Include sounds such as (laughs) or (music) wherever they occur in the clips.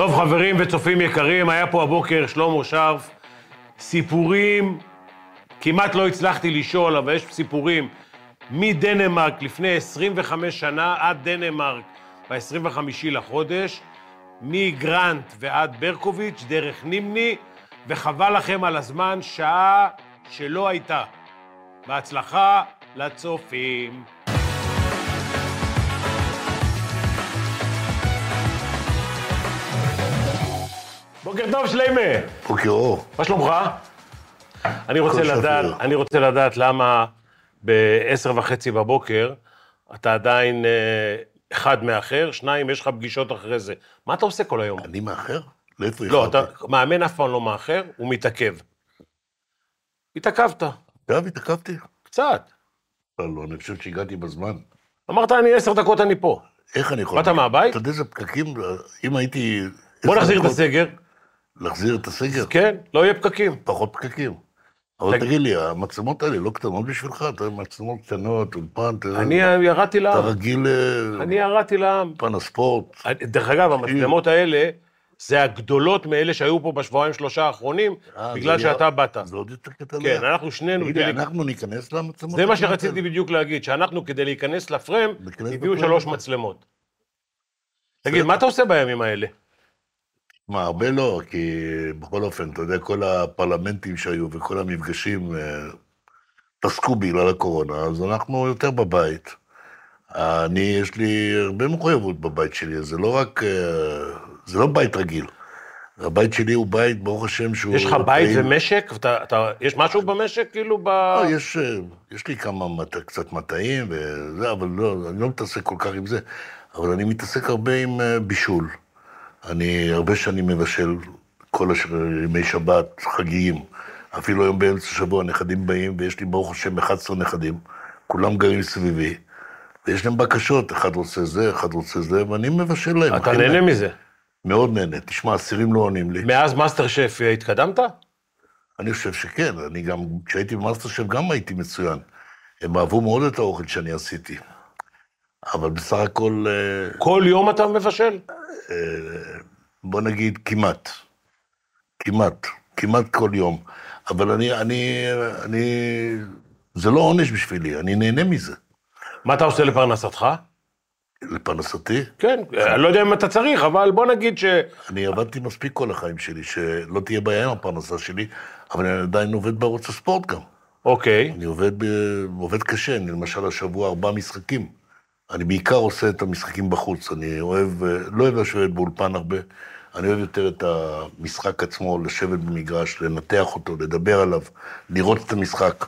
טוב, חברים וצופים יקרים, היה פה הבוקר שלמה שרף. סיפורים, כמעט לא הצלחתי לשאול, אבל יש סיפורים מדנמרק לפני 25 שנה עד דנמרק ב-25 לחודש, מגרנט ועד ברקוביץ', דרך נימני, וחבל לכם על הזמן, שעה שלא הייתה. בהצלחה לצופים. בוקר טוב, שליימה. בוקר אור. מה שלומך? אני רוצה. לדעת, אני רוצה לדעת למה ב-10 וחצי בבוקר אתה עדיין אה, אחד מאחר, שניים, יש לך פגישות אחרי זה. מה אתה עושה כל היום? אני מאחר? לאיפה לא, אתה? מאמן אף פעם לא מאחר, הוא מתעכב. התעכבת, גם התעכבתי? קצת. לא, לא, אני חושב שהגעתי בזמן. אמרת, אני עשר דקות אני פה. איך אני יכול... באת מהבית? אתה יודע איזה פקקים, אם הייתי... בוא נחזיר את הסגר. להחזיר את הסגר? כן, לא יהיה פקקים. פחות פקקים. אבל תג- תגיד לי, המצלמות האלה לא קטנות בשבילך? אתה יודע, מצלמות קטנות, אולפן, אתה אני ירדתי אתה לעם. רגיל אני ירדתי לעם. לאולפן הספורט. דרך אגב, המצלמות האלה, זה הגדולות מאלה שהיו פה בשבועיים שלושה האחרונים, אה, בגלל שאתה באת. זה עוד יותר קטן. כן, אנחנו שנינו, תגיד לי, כדי- אנחנו ניכנס למצלמות? זה מה שרציתי? בדיוק להגיד, שאנחנו, כדי להיכנס לפריים, הביאו. שלוש מצלמות. תגיד, מה אתה עושה בימים האלה? מה, הרבה לא, כי בכל אופן, אתה יודע, כל הפרלמנטים שהיו וכל המפגשים אה, פסקו בגלל הקורונה, אז אנחנו יותר בבית. אני, יש לי הרבה מחויבות בבית שלי, זה לא רק, אה, זה לא בית רגיל. הבית שלי הוא בית, ברוך השם, שהוא... יש לך בית פעיל. ומשק? ואתה- אתה- יש משהו במשק, כאילו, ב... לא, יש, אה, יש לי כמה, מת- קצת מטעים וזה, אבל לא, אני לא מתעסק כל כך עם זה. אבל אני מתעסק הרבה עם אה, בישול. אני הרבה שנים מבשל כל הש... ימי שבת, חגיים. אפילו היום באמצע השבוע הנכדים באים, ויש לי ברוך השם 11 נכדים. כולם גרים סביבי, ויש להם בקשות, אחד רוצה זה, אחד רוצה זה, ואני מבשל להם. אתה נהנה להם. מזה. מאוד נהנה. תשמע, הסירים לא עונים לי. מאז מאסטר שף התקדמת? אני חושב שכן, אני גם, כשהייתי במאסטר שף גם הייתי מצוין. הם אהבו מאוד את האוכל שאני עשיתי. אבל בסך הכל, אה, כל יום אתה מבשל? בוא נגיד כמעט. כמעט. כמעט כל יום. אבל אני, אני, אני, זה לא עונש בשבילי, אני נהנה מזה. מה אתה עושה לפרנסתך? לפרנסתי, כן, אני לא יודע אם אתה צריך, אבל בוא נגיד ש... אני עבדתי מספיק כל החיים שלי, שלא תהיה בעיה עם הפרנסה שלי, אבל אני עדיין עובד בערוץ הספורט גם. אוקיי. אני עובד, ב... עובד קשה, אני למשל השבוע ארבעה משחקים. אני בעיקר עושה את המשחקים בחוץ, אני אוהב, אה, לא אוהב לשבת באולפן הרבה, אני אוהב יותר את המשחק עצמו, לשבת במגרש, לנתח אותו, לדבר עליו, לראות את המשחק.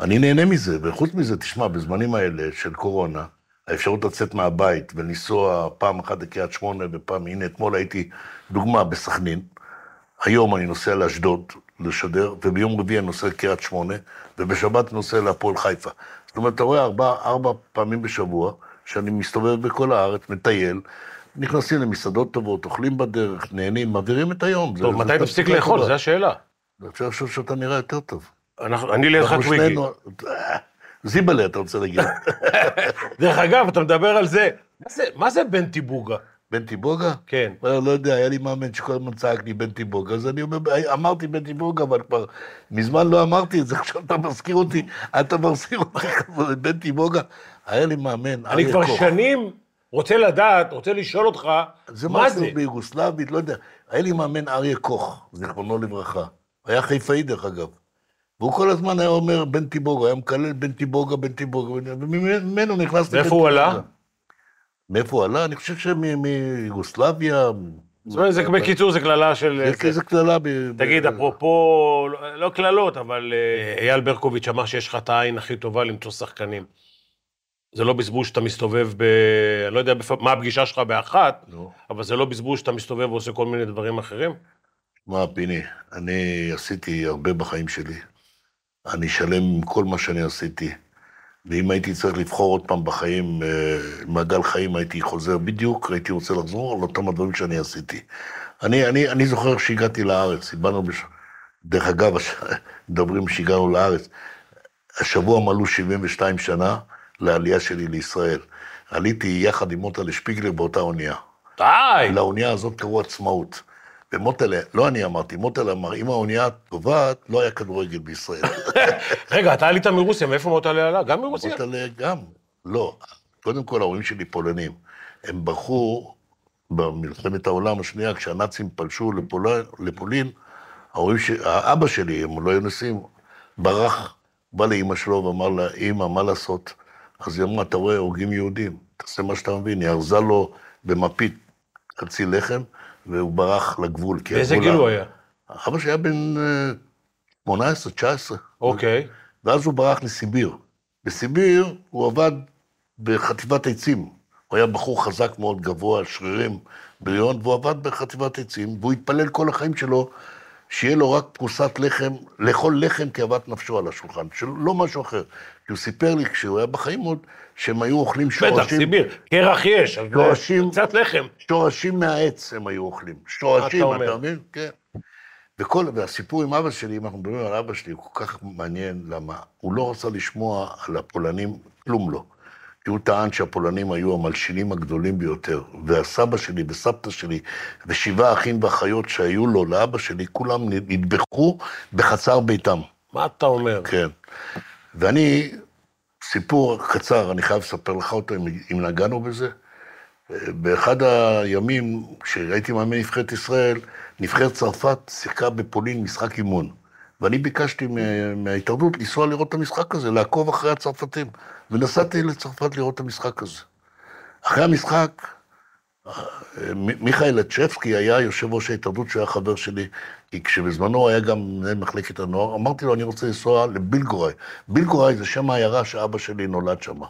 אני נהנה מזה, וחוץ מזה, תשמע, בזמנים האלה של קורונה, האפשרות לצאת מהבית ולנסוע פעם אחת לקריית שמונה ופעם, הנה, אתמול הייתי, דוגמה, בסכנין, היום אני נוסע לאשדוד לשדר, וביום רביעי אני נוסע לקריית שמונה, ובשבת אני נוסע להפועל חיפה. זאת אומרת, אתה רואה ארבע, ארבע פעמים בשבוע, שאני מסתובב בכל הארץ, מטייל, נכנסים למסעדות טובות, אוכלים בדרך, נהנים, מעבירים את היום. טוב, זה מתי תפסיק לאכול? זו השאלה. חושב עכשיו שאתה נראה יותר טוב. אנחנו- אני לידך טוויגי. אה, זיבלה, אתה רוצה להגיד. (laughs) דרך אגב, אתה מדבר על זה. מה זה- מה זה בן טיבוגה? בן טיבוגה? כן. לא, לא יודע, היה לי מאמן שכל הזמן צעק לי בן טיבוגה, אז אני אומר, אמרתי בן טיבוגה, אבל כבר מזמן לא אמרתי את זה, (laughs) עכשיו אתה מזכיר אותי, אתה מזכיר אותי, (laughs) בן טיבוגה. היה לי מאמן, אני כבר קוך. שנים רוצה לדעת, רוצה לשאול אותך, זה מה משהו זה? ביוגוסלבית, לא יודע. היה לי מאמן אריה קוך, זיכרונו לברכה. היה חיפאי, דרך אגב. והוא כל הזמן היה אומר בן טיבוגה, היה מקלל בן טיבוגה, בן טיבוגה, וממנו נכנסתי... מאיפה הוא. עלה? מאיפה הוא עלה? אני חושב שמיוגוסלביה... זאת אומרת, זה בקיצור, זה קללה של... איזה קללה... ב- תגיד, אפרופו, לא- לא קללות, אבל אה, אייל ברקוביץ' אמר שיש לך את העין הכי טובה למצוא שחקנים. זה לא בזבוז שאתה מסתובב ב... אני לא יודע בפ- מה הפגישה שלך באחת, נו. אבל זה לא בזבוז שאתה מסתובב ועושה כל מיני דברים אחרים. מה, פיני, אני עשיתי הרבה בחיים שלי. אני שלם עם כל מה שאני עשיתי. ואם הייתי צריך לבחור עוד פעם בחיים, אה, מעגל חיים, הייתי חוזר בדיוק, הייתי רוצה לחזור על אותם הדברים שאני עשיתי. אני, אני, אני זוכר שהגעתי לארץ, באנו בש... דרך אגב, (laughs) מדברים שהגענו לארץ. השבוע מלאו 72 שנה לעלייה שלי לישראל. עליתי יחד עם מוטה לשפיגלר באותה אונייה. די! לאונייה הזאת קראו עצמאות. ומוטלה, לא אני אמרתי, מוטלה אמר, אם האונייה טובעת, לא היה כדורגל בישראל. (laughs) רגע, אתה עלית מרוסיה, מאיפה מוטלה עלה? גם מרוסיה? מוטלה גם, לא. קודם כל, ההורים שלי פולנים. הם ברחו במלחמת העולם השנייה, כשהנאצים פלשו לפול... לפולין, ההורים ש... האבא שלי, הם לא היו נשואים, ברח, בא לאימא שלו ואמר לה, אימא, מה לעשות? אז היא אמרה, אתה רואה, הורגים יהודים, תעשה מה שאתה מבין. היא ארזה לו במפית חצי לחם, והוא ברח לגבול. באיזה גיל הוא היה? אבא שלי היה בן אה, 18, 19. אוקיי. ואז הוא ברח לסיביר. בסיביר הוא עבד בחטיבת עצים. הוא היה בחור חזק מאוד, גבוה, שרירים, בריון, והוא עבד בחטיבת עצים, והוא התפלל כל החיים שלו שיהיה לו רק פרוסת לחם, לאכול לחם כאוות נפשו על השולחן, שלא משהו אחר. כי הוא סיפר לי, כשהוא היה בחיים עוד, שהם היו אוכלים בטח, שורשים, סיביר. קרח יש, שורשים. קצת לחם. שורשים מהעץ הם היו אוכלים. שורשים? אתה מבין? כן. וכל, והסיפור עם אבא שלי, אם אנחנו מדברים על אבא שלי, הוא כל כך מעניין, למה הוא לא רצה לשמוע על הפולנים, כלום לא. כי הוא טען שהפולנים היו המלשינים הגדולים ביותר, והסבא שלי וסבתא שלי, ושבעה אחים ואחיות שהיו לו, לאבא שלי, כולם נטבחו בחצר ביתם. מה אתה אומר? כן. ואני, סיפור קצר, אני חייב לספר לך אותו, אם, אם נגענו בזה. באחד הימים, כשהייתי מאמן נבחרת ישראל, נבחרת צרפת שיחקה בפולין משחק אימון. ואני ביקשתי מה- מההתאחדות לנסוע לראות את המשחק הזה, לעקוב אחרי הצרפתים. ונסעתי לצרפת לראות את המשחק הזה. אחרי המשחק, מיכאל אצ'פסקי היה יושב ראש ההתאחדות שהיה חבר שלי, כי כשבזמנו היה גם מנהל מחלקת הנוער, אמרתי לו, אני רוצה לנסוע לבילגוראי. בילגוראי זה שם העיירה שאבא שלי נולד שם.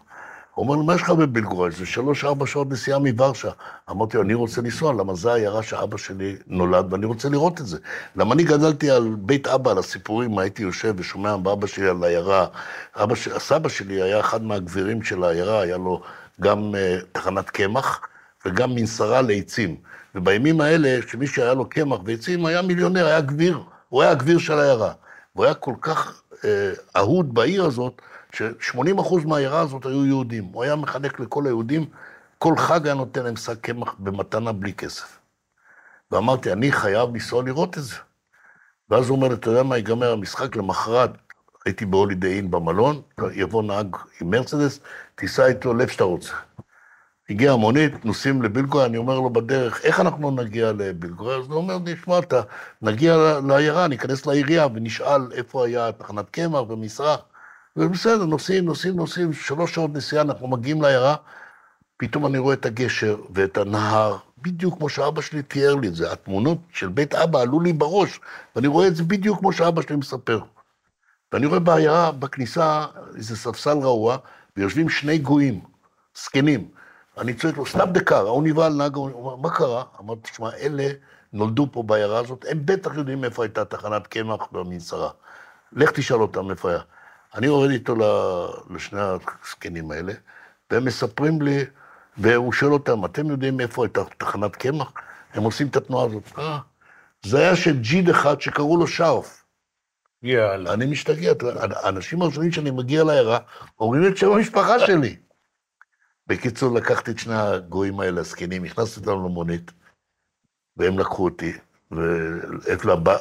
הוא אומר לי, מה יש לך בבילגוראי? זה שלוש-ארבע שעות נסיעה מוורשה. אמרתי לו, אני רוצה לנסוע, למה זו העיירה שאבא שלי נולד, ואני רוצה לראות את זה. למה אני גדלתי על בית אבא, על הסיפורים, הייתי יושב ושומע באבא שלי על העיירה. ש... הסבא שלי היה אחד מהגבירים של העיירה, היה לו גם uh, תחנת קמח וגם מנסרה לעצים. ובימים האלה, שמי שהיה לו קמח ועצים היה מיליונר, היה גביר. הוא היה הגביר של העיירה. והוא היה כל כך אה, אהוד בעיר הזאת, ש-80% מהעיירה הזאת היו יהודים. הוא היה מחלק לכל היהודים, כל חג היה נותן להם שק קמח במתנה בלי כסף. ואמרתי, אני חייב לנסוע לראות את זה. ואז הוא אומר אתה יודע מה, ייגמר המשחק למחרת, הייתי בהולידיי אין במלון, יבוא נהג עם מרצדס, תיסע איתו לאיפה שאתה רוצה. הגיעה המונית, נוסעים לבילגוריה, אני אומר לו בדרך, איך אנחנו נגיע לבילגוריה? אז הוא אומר לי, שמע, אתה נגיע לעיירה, ניכנס לעירייה ונשאל איפה היה תחנת קמח ומשרה. ובסדר, נוסעים, נוסעים, נוסעים, שלוש שעות נסיעה, אנחנו מגיעים לעיירה, פתאום אני רואה את הגשר ואת הנהר, בדיוק כמו שאבא שלי תיאר לי את זה. התמונות של בית אבא עלו לי בראש, ואני רואה את זה בדיוק כמו שאבא שלי מספר. ואני רואה בעיירה, בכניסה, איזה ספסל רעוע, ויושבים שני גויים, זקנים. אני צועק לו, stop the car, ההוא נבהל, נהג, הוא אומר, מה קרה? אמרתי, תשמע, אלה נולדו פה בעיירה הזאת, הם בטח יודעים איפה הייתה טחנת קמח ומנסרה. לך תשאל אותם איפה היה. אני יורד איתו לשני הזקנים האלה, והם מספרים לי, והוא שואל אותם, אתם יודעים איפה הייתה תחנת קמח? הם עושים את התנועה הזאת. אה, זה היה של ג'יד אחד שקראו לו שרף. יאללה. אני משתגע, האנשים הראשונים שאני מגיע לעיירה, אומרים את שם המשפחה שלי. בקיצור, לקחתי את שני הגויים האלה, הזקנים, הכנסתי אותם למונית, והם לקחו אותי,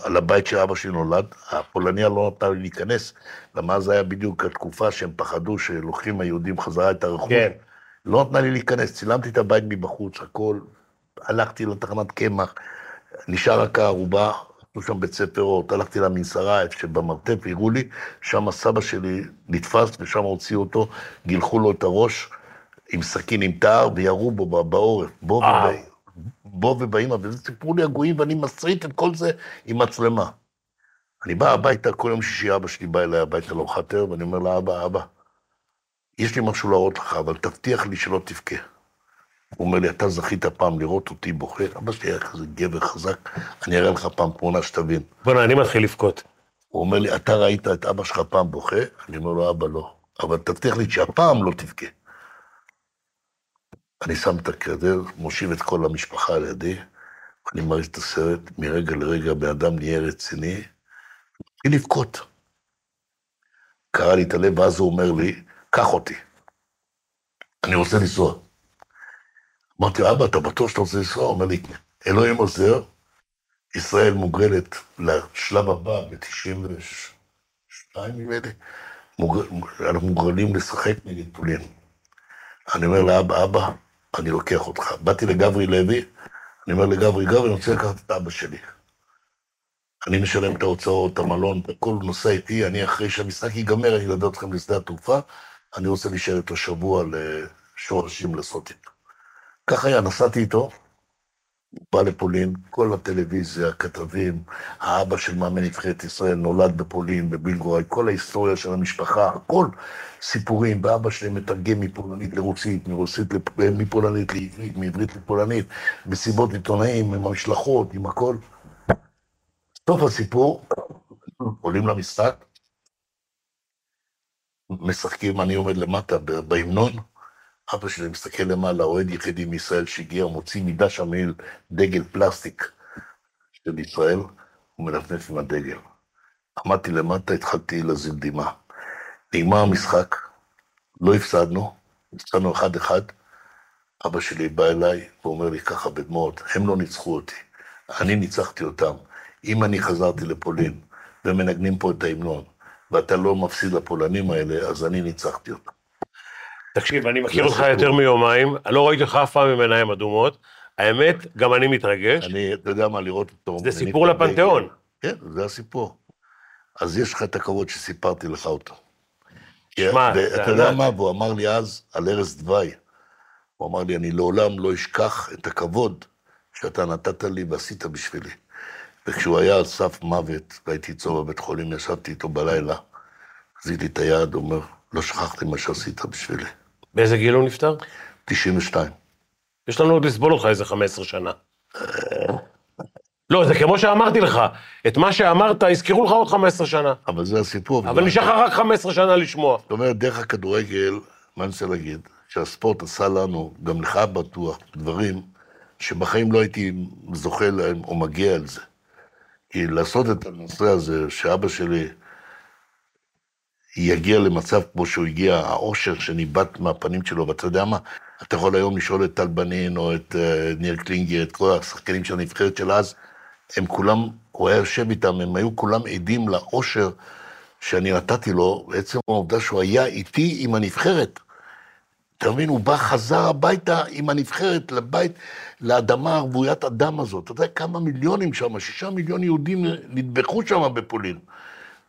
לבית שאבא שלי נולד, הפולניה לא נתנה לי להיכנס, למה זה היה בדיוק התקופה שהם פחדו שלוקחים היהודים חזרה את הרכוש. כן. לא נתנה לי להיכנס, צילמתי את הבית מבחוץ, הכל, הלכתי לתחנת קמח, נשאר רק הערובה, עשו שם בית ספר אורט, הלכתי למנסרה, איפה שבמרתף, הראו לי, שם הסבא שלי נתפס, ושם הוציאו אותו, גילחו לו את הראש עם סכין עם תער, וירו בו בעורף. בו, אה. בו ובאמא, וזה סיפרו לי הגויים, ואני מסריט את כל זה עם מצלמה. אני בא הביתה, כל יום שישי אבא שלי בא אליי הביתה לארוחת ערב, ואני אומר לאבא, אבא, יש לי משהו להראות לך, אבל תבטיח לי שלא תבכה. הוא אומר לי, אתה זכית פעם לראות אותי בוכה? אבא שלי היה כזה גבר חזק, אני אראה לך פעם תמונה שתבין. בוא'נה, אני מתחיל לבכות. הוא אומר לי, אתה ראית את אבא שלך פעם בוכה? אני אומר לו, אבא, לא. אבל תבטיח לי שהפעם לא תבכה. אני שם את הקרדר, מושיב את כל המשפחה על ידי, אני מריץ את הסרט, מרגע לרגע בן אדם נהיה רציני, מתחיל לבכות. קרע לי את הלב, ואז הוא אומר לי, קח אותי. אני רוצה לנסוע. אמרתי, אבא, אתה בטוח שאתה רוצה לנסוע? הוא אומר לי, אלוהים עוזר, ישראל מוגרלת לשלב הבא ב-92, נדמה. אנחנו מוגרלים לשחק נגד פולין. אני אומר לאבא, אבא, אני לוקח אותך. באתי לגברי לוי, אני אומר לגברי, גברי, אני רוצה לקחת את אבא שלי. אני משלם את ההוצאות, את המלון, הכל נוסע איתי, אני אחרי שהמשחק ייגמר, אני אדבר אתכם לשדה התעופה, אני רוצה להישאר איתו שבוע לשורשים לעשות איתו. כך היה, נסעתי איתו, הוא בא לפולין, כל הטלוויזיה, הכתבים, האבא של מאמן נבחרת ישראל נולד בפולין, בבילגורי, כל ההיסטוריה של המשפחה, הכל סיפורים, ואבא שלי מתרגם מפולנית לרוסית, מרוסית, מפולנית לעברית, מעברית לפולנית, מסיבות עיתונאים, עם המשלחות, עם הכל. סוף הסיפור, עולים למשחק, משחקים, אני עומד למטה בהמנון, אבא שלי מסתכל למעלה, אוהד יחידי מישראל שהגיע, מוציא מידה שמיל דגל פלסטיק של ישראל, הוא מנפנף עם הדגל. עמדתי למטה, התחלתי להזיל דמעה. נגמר המשחק, לא הפסדנו, הפסדנו אחד-אחד. אבא שלי בא אליי ואומר לי ככה בדמעות, הם לא ניצחו אותי, אני ניצחתי אותם. אם אני חזרתי לפולין ומנגנים פה את ההמנון, ואתה לא מפסיד לפולנים האלה, אז אני ניצחתי אותם. תקשיב, אני מכיר אותך יותר מיומיים, לא ראיתי אותך אף פעם עם עיניים אדומות. האמת, גם אני מתרגש. אני, אתה יודע מה, לראות אותו... זה סיפור לפנתיאון. כן, זה הסיפור. אז יש לך את הכבוד שסיפרתי לך אותו. שמע. אתה יודע מה, והוא אמר לי אז, על ערש דווי, הוא אמר לי, אני לעולם לא אשכח את הכבוד שאתה נתת לי ועשית בשבילי. וכשהוא היה על סף מוות, והייתי אצלו בבית חולים, ישבתי איתו בלילה, עשיתי את היד, הוא אומר, לא שכחתי מה שעשית בשבילי. באיזה גיל הוא נפטר? 92. יש לנו עוד לסבול אותך איזה 15 שנה. לא, זה כמו שאמרתי לך, את מה שאמרת, יזכרו לך עוד 15 שנה. אבל זה הסיפור. אבל נשאר רק 15 שנה לשמוע. זאת אומרת, דרך הכדורגל, מה אני רוצה להגיד? שהספורט עשה לנו, גם לך בטוח, דברים שבחיים לא הייתי זוכה להם או מגיע על זה. כי לעשות את הנושא הזה, שאבא שלי יגיע למצב כמו שהוא הגיע, האושר שניבט מהפנים שלו, ואתה יודע מה, אתה יכול היום לשאול את טל בנין או את uh, ניר קלינגר, את כל השחקנים של הנבחרת של אז, הם כולם, הוא היה יושב איתם, הם היו כולם עדים לאושר שאני נתתי לו, בעצם העובדה שהוא היה איתי עם הנבחרת. אתה מבין, הוא בא, חזר הביתה עם הנבחרת, לבית, לאדמה הרוויית הדם הזאת. אתה יודע כמה מיליונים שם, שישה מיליון יהודים נטבחו שם בפולין.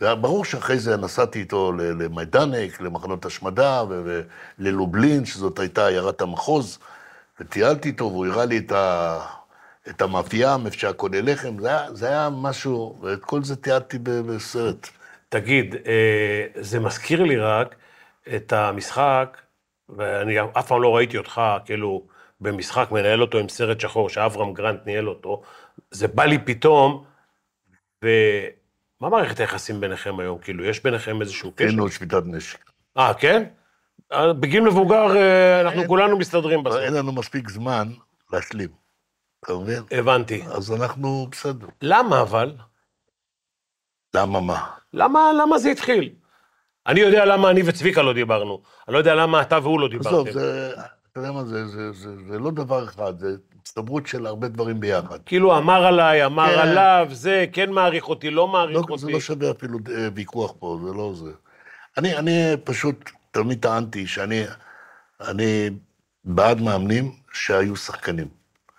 וברור שאחרי זה נסעתי איתו למיידנק, למחנות השמדה, וללובלין, שזאת הייתה עיירת המחוז, וטיילתי איתו, והוא הראה לי את, ה, את המאפייה, איפה שהיה קונה לחם, זה היה, זה היה משהו, ואת כל זה תיעדתי בסרט. תגיד, אה, זה מזכיר לי רק את המשחק, ואני אף פעם לא ראיתי אותך, כאילו, במשחק מנהל אותו עם סרט שחור, שאברהם גרנט ניהל אותו, זה בא לי פתאום, ו... מה מערכת היחסים ביניכם היום? כאילו, יש ביניכם איזשהו קשר? אין עוד שביתת נשק. אה, כן? אה, בגיל מבוגר אה, אנחנו אין, כולנו מסתדרים בסוף. אין לנו מספיק זמן להשלים, אתה מבין? הבנתי. אז אנחנו בסדר. למה אבל? למה מה? למה, למה זה התחיל? אני יודע למה אני וצביקה לא דיברנו. אני לא יודע למה אתה והוא לא דיברתם. עזוב, זה... אתה יודע מה, זה, זה, זה, זה לא דבר אחד, זה הצטברות של הרבה דברים ביחד. כאילו אמר עליי, אמר כן. עליו, זה כן מעריך אותי, לא מעריך לא, אותי. זה לא שווה אפילו אה, ויכוח פה, זה לא זה. אני, אני פשוט תמיד טענתי שאני אני בעד מאמנים שהיו שחקנים.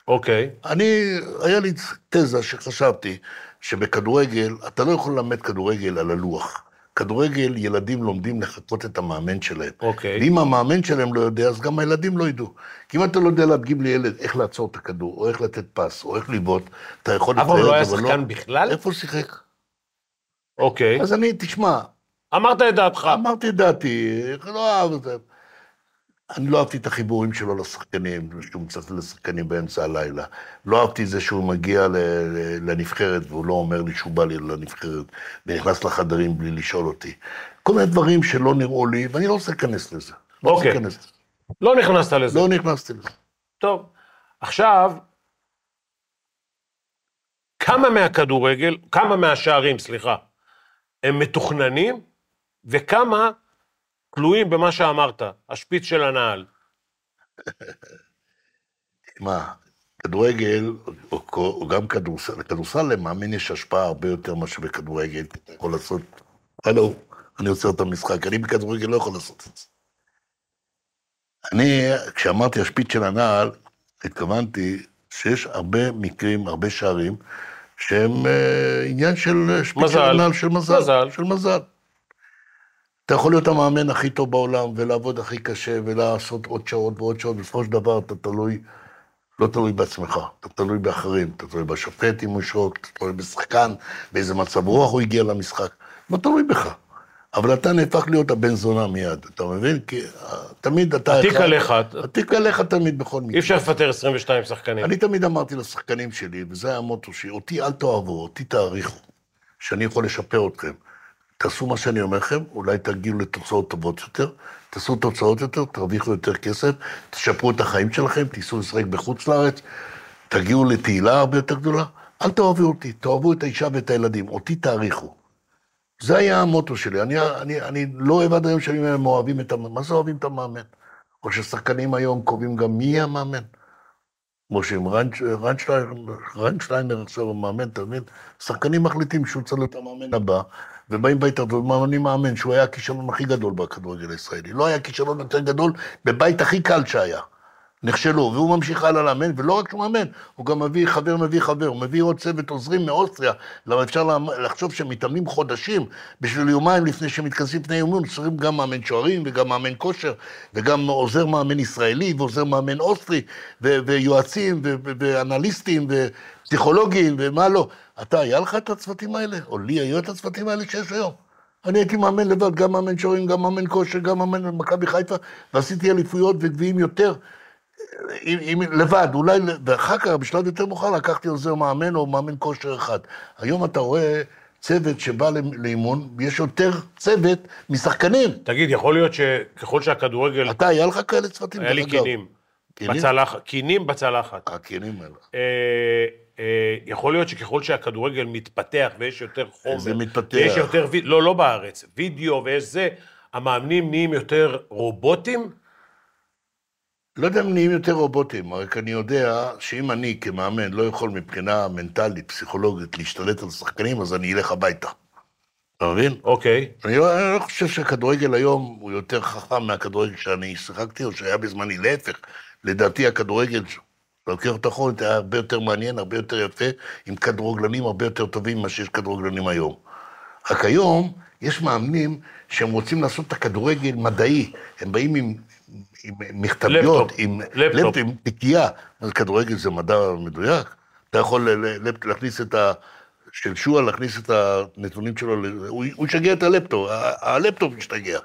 אוקיי. אני, היה לי תזה שחשבתי שבכדורגל, אתה לא יכול ללמד כדורגל על הלוח. כדורגל, ילדים לומדים לחקות את המאמן שלהם. אוקיי. ואם המאמן שלהם לא יודע, אז גם הילדים לא ידעו. כי אם אתה לא יודע להדגים לילד איך לעצור את הכדור, או איך לתת פס, או איך לבעוט, אתה יכול לצייר, אבל הוא לא היה שחקן לא... בכלל? איפה הוא שיחק? אוקיי. אז אני, תשמע... אמרת את דעתך. אמרתי את דעתי, לא אהב את זה. אני לא אהבתי את החיבורים שלו לשחקנים, שהוא מצטט לשחקנים באמצע הלילה. לא אהבתי את זה שהוא מגיע לנבחרת והוא לא אומר לי שהוא בא לי לנבחרת, ונכנס לחדרים בלי לשאול אותי. כל מיני דברים שלא נראו לי, ואני לא רוצה להיכנס לזה. לא אוקיי. לא, לא נכנסת לזה. לא נכנסתי לזה. טוב, עכשיו, כמה מהכדורגל, כמה מהשערים, סליחה, הם מתוכננים, וכמה תלויים במה שאמרת, השפיץ של הנעל. מה, כדורגל, או, או גם כדורסל, לכדורסל למאמן יש השפעה הרבה יותר מאשר בכדורגל, אתה יכול לעשות, הלו, אני עוצר את המשחק, אני בכדורגל לא יכול לעשות את זה. אני, כשאמרתי השפיץ של הנעל, התכוונתי שיש הרבה מקרים, הרבה שערים, שהם אה, עניין של שפיץ. של הנעל, של מזל. מזל. של מזל. אתה יכול להיות המאמן הכי טוב בעולם, ולעבוד הכי קשה, ולעשות עוד שעות ועוד שעות, בסופו של דבר אתה תלוי, לא תלוי בעצמך, אתה תלוי באחרים, אתה תלוי בשופט אם הוא ישרוק, אתה תלוי בשחקן, באיזה מצב רוח הוא הגיע למשחק, לא תלוי בך. אבל אתה נהפך להיות הבן זונה מיד, אתה מבין? כי אה, תמיד אתה... אחד- עליך, התיק עליך תמיד בכל מקרה. אי אפשר לפטר 22 שחקנים. אני תמיד אמרתי לשחקנים שלי, וזה היה המוטו שלי, אותי אל תאהבו, אותי תעריכו, שאני יכול לשפר אתכם. תעשו מה שאני אומר לכם, אולי תגיעו לתוצאות טובות יותר, תעשו תוצאות יותר, תרוויחו יותר כסף, תשפרו את החיים שלכם, תיסעו לשחק בחוץ לארץ, תגיעו לתהילה הרבה יותר גדולה. אל תאהבו אותי, תאהבו את האישה ואת הילדים, אותי תעריכו. זה היה המוטו שלי. אני, אני, אני לא אוהב עד היום שהם אוהבים את המאמן. מה זה אוהבים את המאמן? או ששחקנים היום קובעים גם מי המאמן. כמו שעם רנ- רנשטיינר, רנשטיינר עכשיו הוא מאמן, אתה מבין? שחקנים מחליטים שהוא צריך להיות המאמן הבא, ובאים בהתאחדות ומאמנים מאמן שהוא היה הכישלון הכי גדול בכדורגל הישראלי. לא היה כישלון יותר גדול בבית הכי קל שהיה. נכשלו, והוא ממשיך הלאה לאמן, ולא רק שהוא מאמן, הוא גם מביא חבר מביא חבר, הוא מביא עוד צוות עוזרים מאוסטריה, למה אפשר לחשוב שהם מתאמנים חודשים בשביל יומיים לפני שהם מתכנסים לפני אימון, צריכים גם מאמן שוערים וגם מאמן כושר, וגם עוזר מאמן ישראלי ועוזר מאמן אוסטרי, ו- ויועצים ו- ואנליסטים ופסיכולוגים ומה לא. אתה, היה לך את הצוותים האלה? או לי היו את הצוותים האלה שיש היום? אני הייתי מאמן לבד, גם מאמן שוערים, גם מאמן כושר, גם מאמן במכבי חיפה, ועשיתי אליפויות וגביעים יותר. עם, עם, לבד, אולי, ואחר כך, בשלב יותר מאוחר, לקחתי עוזר מאמן או מאמן כושר אחד. היום אתה רואה צוות שבא לאימון, ויש יותר צוות משחקנים. תגיד, יכול להיות שככל שהכדורגל... אתה, היה לך כאלה צוותים? היה לי? קינים. קינים? בצלחת. קינים בצלחת. הקינים האלה. אה, אה, יכול להיות שככל שהכדורגל מתפתח ויש יותר חומר, זה מתפתח. ויש יותר, לא, לא בארץ, וידאו ויש זה, המאמנים נהיים יותר רובוטים? לא יודע אם נהיים יותר רובוטים, רק אני יודע שאם אני כמאמן לא יכול מבחינה מנטלית, פסיכולוגית, להשתלט על שחקנים, אז אני אלך הביתה. אתה מבין? אוקיי. אני לא, אני לא חושב שהכדורגל היום הוא יותר חכם מהכדורגל שאני שיחקתי, או שהיה בזמני, להפך. לדעתי הכדורגל, לוקח אותך אחורית, היה הרבה יותר מעניין, הרבה יותר יפה, עם כדורגלנים הרבה יותר טובים ממה שיש כדורגלנים היום. רק היום יש מאמנים שהם רוצים לעשות את הכדורגל מדעי, הם באים עם, עם מכתביות, עם לפטופ. עם תיקייה. אז כדורגל זה מדע מדויק? אתה יכול להכניס את ה... של שועה, להכניס את הנתונים שלו, הוא ישגע את הלפטופ, הלפטופ ישתגע.